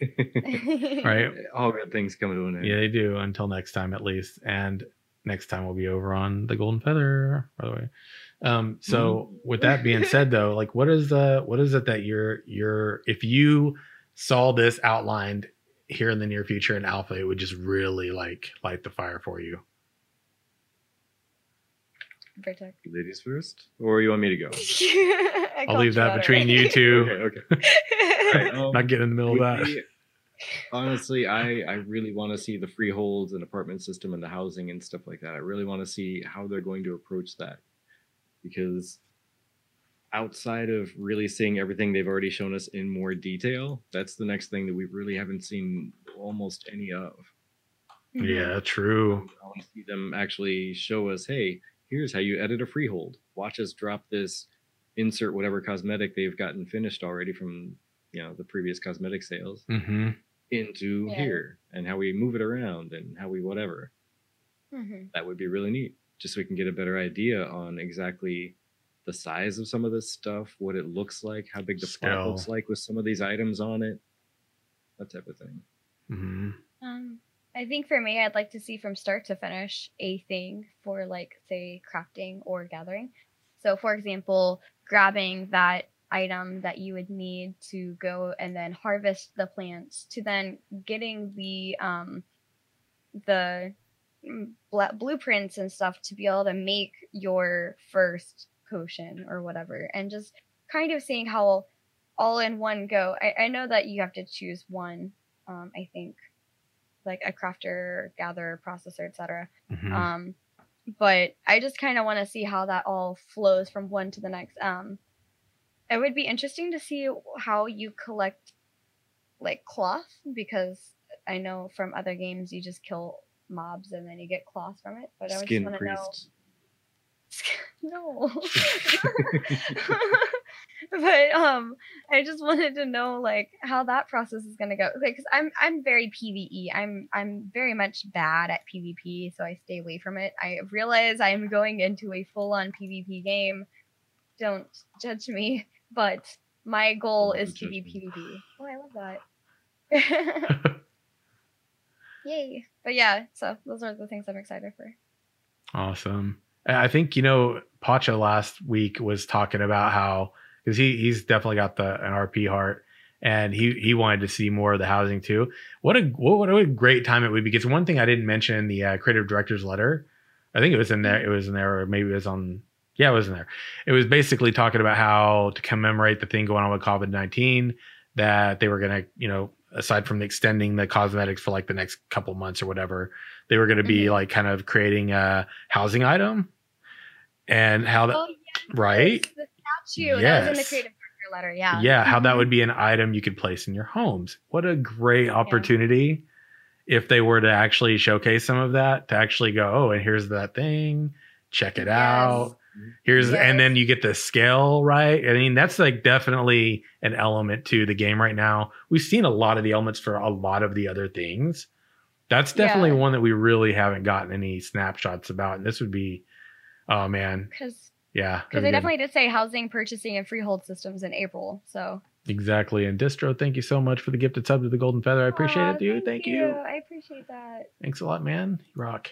Right? All good things come to an end. Yeah, they do until next time at least. And next time we'll be over on the golden feather, by the way. Um, so with that being said though, like what is the what is it that you're you're if you saw this outlined here in the near future in alpha, it would just really like light the fire for you. Vertex. Ladies first, or you want me to go? I I'll leave that out between you two. okay, okay. Right, um, Not get in the middle of that. be- honestly, I I really want to see the freeholds and apartment system and the housing and stuff like that. I really want to see how they're going to approach that because outside of really seeing everything they've already shown us in more detail, that's the next thing that we really haven't seen almost any of. Yeah, true. I want to see them actually show us, hey, here's how you edit a freehold. Watch us drop this, insert whatever cosmetic they've gotten finished already from you know the previous cosmetic sales hmm into Yeah. here and how we move it around and how we whatever. Mhm. That would be really neat. Just so we can get a better idea on exactly the size of some of this stuff, what it looks like, how big the plot Scale. looks like with some of these items on it, that type of thing. hmm Um, I think for me, I'd like to see from start to finish a thing for like say crafting or gathering. So, for example, grabbing that item that you would need to go and then harvest the plants to then getting the um the mm, bla- blueprints and stuff to be able to make your first potion or whatever and just kind of seeing how all in one go. I, I know that you have to choose one um, i think like a crafter gatherer processor etc hmm um but i just kind of want to see how that all flows from one to the next. Um it would be interesting to see how you collect like cloth because i know from other games you just kill mobs and then you get cloth from it but i would just Skin want to know. no. But um i just wanted to know like how that process is going to go because i'm i'm very pve i'm i'm very much bad at pvp so i stay away from it. I realize i'm going into a full-on pvp game. Don't judge me but my goal is to be pvp oh i love that. Yay. But yeah so those are the things i'm excited for. Awesome. I think you know Pacha last week was talking about how because he he's definitely got the an RP heart and he he wanted to see more of the housing too. What a what, what a great time it would be. Because one thing I didn't mention in the uh, creative director's letter, I think it was in there. It was in there, or maybe it was on. Yeah, it was in there. It was basically talking about how to commemorate the thing going on with COVID nineteen that they were gonna you know aside from extending the cosmetics for like the next couple months or whatever they were going to be Mhm. like kind of creating a housing item and how that oh yes, right the statue that was in the creative director letter yeah yeah how that Mhm. would be an item you could place in your homes what a great opportunity if they were to actually showcase some of that, to actually go, oh, and here's that thing, check it Yes. out. Here's and then you get the scale right. I mean, that's like definitely an element to the game right now. We've seen a lot of the elements for a lot of the other things. That's definitely Yeah. one that we really haven't gotten any snapshots about. And this would be, oh man, Because yeah, because they good. definitely did say housing, purchasing, and freehold systems in April. So exactly. And Distro, thank you so much for the gifted sub to the Golden Feather. I appreciate Aw, it, dude. Thank, you. I appreciate that. Thanks a lot, man. You rock.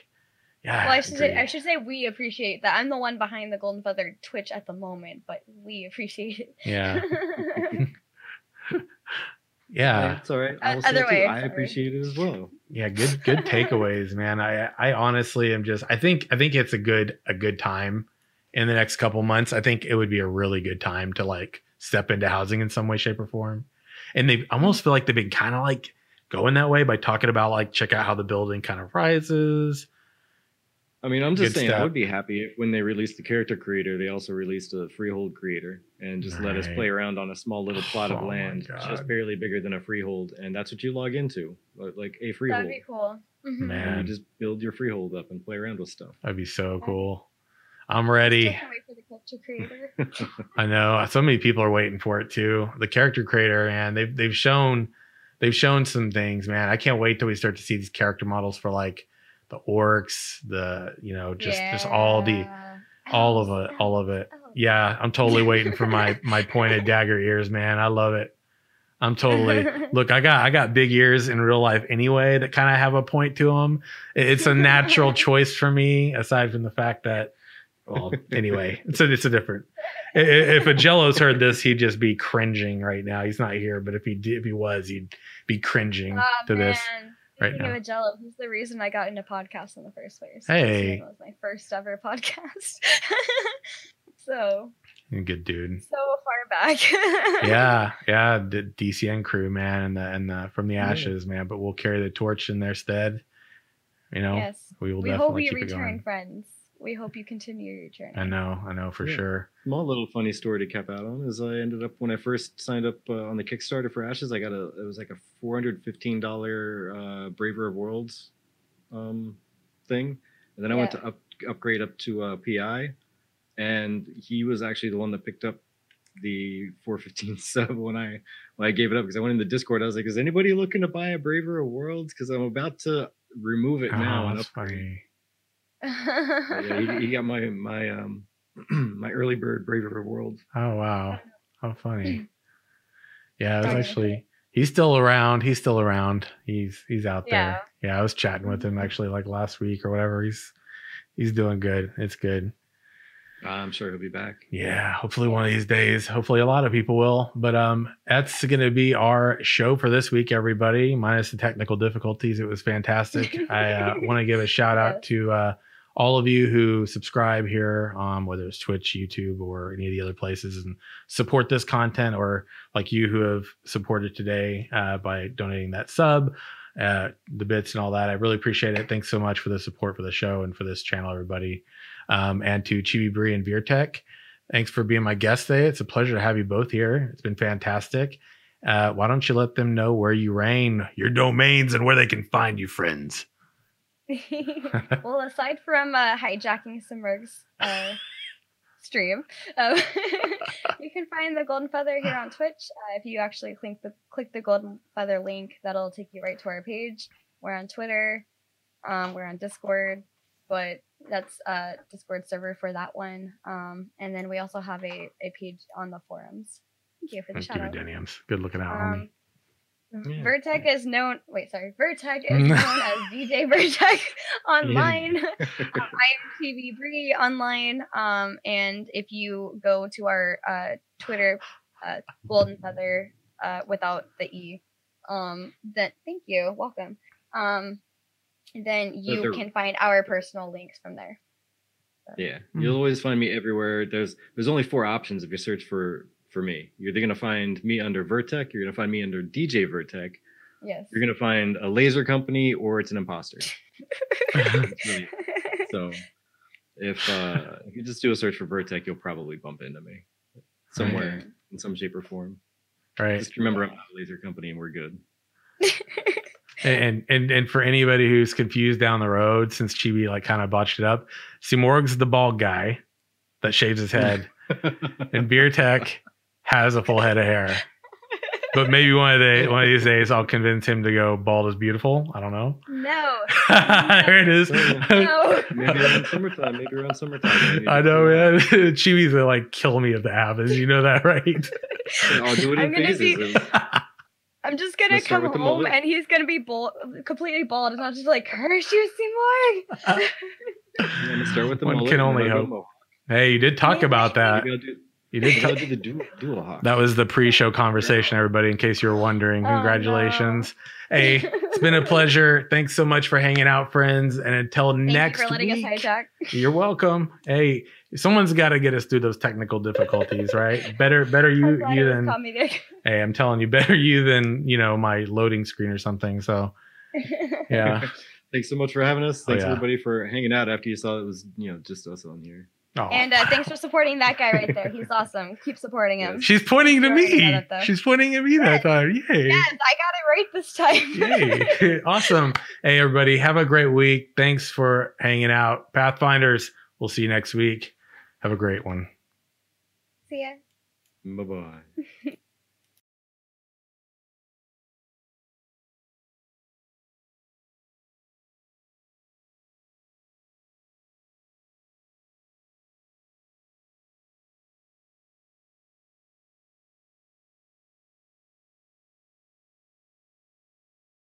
Yeah. Well, I should say. I should say we appreciate that. I'm the one behind the Golden Feather Twitch at the moment, but we appreciate it. yeah. Yeah. it's all right. O- I will say other too. way, I appreciate it as well. yeah good good takeaways man i i honestly am just i think i think it's a good a good time in the next couple months i think it would be a really good time to like step into housing in some way shape or form and they almost feel like they've been kind of like going that way by talking about like check out how the building kind of rises I mean, I'm just Good saying, I would be happy if when they released the character creator, they also released a freehold creator and just let us play around on a small little plot Oh of land, just barely bigger than a freehold, and that's what you log into, like a freehold. That'd be cool. Mhm. Man. And you just build your freehold up and play around with stuff. that'd be so cool i'm Still ready can't wait for the culture creator. I know so many people are waiting for it too. The character creator, and they've they've shown they've shown some things, man. I can't wait till we start to see these character models for like the orcs, the you know just just all the all of it, all of it. Oh. Yeah, I'm totally waiting for my my pointed dagger ears, man. I love it. I'm totally look. I got I got big ears in real life anyway that kind of have a point to them. It's a natural choice for me, aside from the fact that. Well, anyway, it's a it's a different. If a Jello's heard this, he'd just be cringing right now. He's not here, but if he did, if he was, he'd be cringing Aw, to this. Right Speaking now. of Jello, he's the reason I got into podcasts in the first place. Hey. It was my first ever podcast. so Good dude. so far back. yeah, yeah, the DCN crew, man, and the and the from the Yeah. ashes, man. But we'll carry the torch in their stead. You know, Yes. we will We hope definitely we keep it return, going. friends. We hope you continue your journey. I know, I know for Yeah. sure. Small little funny story to cap out on is I ended up when I first signed up uh, on the Kickstarter for Ashes, I got a it was like a four hundred fifteen dollar uh, Braver of Worlds um, thing, and then I went to up, upgrade up to uh, PI, and he was actually the one that picked up the 415 sub when I when I gave it up because I went in the Discord. I was like, "Is anybody looking to buy a Braver of Worlds?" Because I'm about to remove it now. Oh, and that's upgrade. funny. But yeah, he, he got my my um my early bird Braver of Worlds. Oh wow, how funny. Yeah, it was actually. He's still around. He's still around. He's he's out there. Yeah, yeah I was chatting with him actually like last week or whatever. He's he's doing good. It's good. I'm sure he'll be back. Yeah, hopefully one of these days. Hopefully a lot of people will. But um that's going to be our show for this week everybody. Minus the technical difficulties. It was fantastic. I uh, want to give a shout out to uh all of you who subscribe here um whether it's Twitch, YouTube or any of the other places and support this content or like you who have supported today uh by donating that sub uh the bits and all that. I really appreciate it. Thanks so much for the support for the show and for this channel everybody um, and to Chibi Bree and Veertech. Thanks for being my guest today. It's a pleasure to have you both here. It's been fantastic. Uh, why don't you let them know where you reign, your domains, and where they can find you, friends? Well, aside from uh, hijacking Simurg's uh, stream, uh, you can find the Golden Feather here on Twitch. Uh, if you actually click the click the Golden Feather link, that'll take you right to our page. We're on Twitter, um, we're on Discord, but that's a Discord server for that one. Um, and then we also have a, a page on the forums. Thank you for the Thank shout you, out. Deniums. Good looking out, homie. Yeah. Vertec is known. Wait, sorry. Vertec is known as DJ Vertec online. um, I am Chibi Bree online. Um, and if you go to our uh, Twitter, uh, Golden Feather, uh, without the e, um, then thank you, welcome. Um, then you there- can find our personal links from there. Yeah, Hmm. you'll always find me everywhere. There's there's only four options if you search for for me. You're either gonna find me under Vertec, you're gonna find me under DJ Vertec, Yes. you're gonna find a laser company, or it's an imposter. Really- so if uh if you just do a search for Vertec, you'll probably bump into me somewhere in some shape or form. Right. Just remember I'm not a laser company and we're good. and and and for anybody who's confused down the road, since Chibi like kind of botched it up, Simorg's the bald guy that shaves his head, and Vertec has a full head of hair. But maybe one of the one of these days I'll convince him to go bald is beautiful. I don't know. No. there it is. No. maybe around summertime. Maybe around summertime. maybe. I know, man. Chibi's gonna like kill me if that happens. You know that, right? I'll do it I'm in gonna phases. be- I'm just gonna Let's come home mullet. and he's gonna be bald, completely bald, and I'll just like curse you, Seymour. I'm gonna start with the One mullet, can only then I'll go hope. hey, you did talk about that. Maybe I'll do, You did. I'll Talk- the dual, dual hawk. that was the pre-show conversation, everybody. In case you were wondering, Oh, no. congratulations. Hey, it's been a pleasure. Thanks so much for hanging out, friends. And until Thank next you for letting week, us hijack. you're welcome. Hey, someone's got to get us through those technical difficulties, right? Better, better you, you than. Hey, I'm telling you, better you than you know my loading screen or something. So yeah. Thanks so much for having us. Oh, Thanks yeah. everybody for hanging out after you saw it was you know just us on here. And uh, thanks for supporting that guy right there. He's awesome. Keep supporting him. She's pointing to me. got it, though. She's pointing at me that time. Yay. Yes, I got it right this time. Yay. awesome. Hey, everybody. Have a great week. Thanks for hanging out. Pathfinders, we'll see you next week. Have a great one. See ya. Bye bye.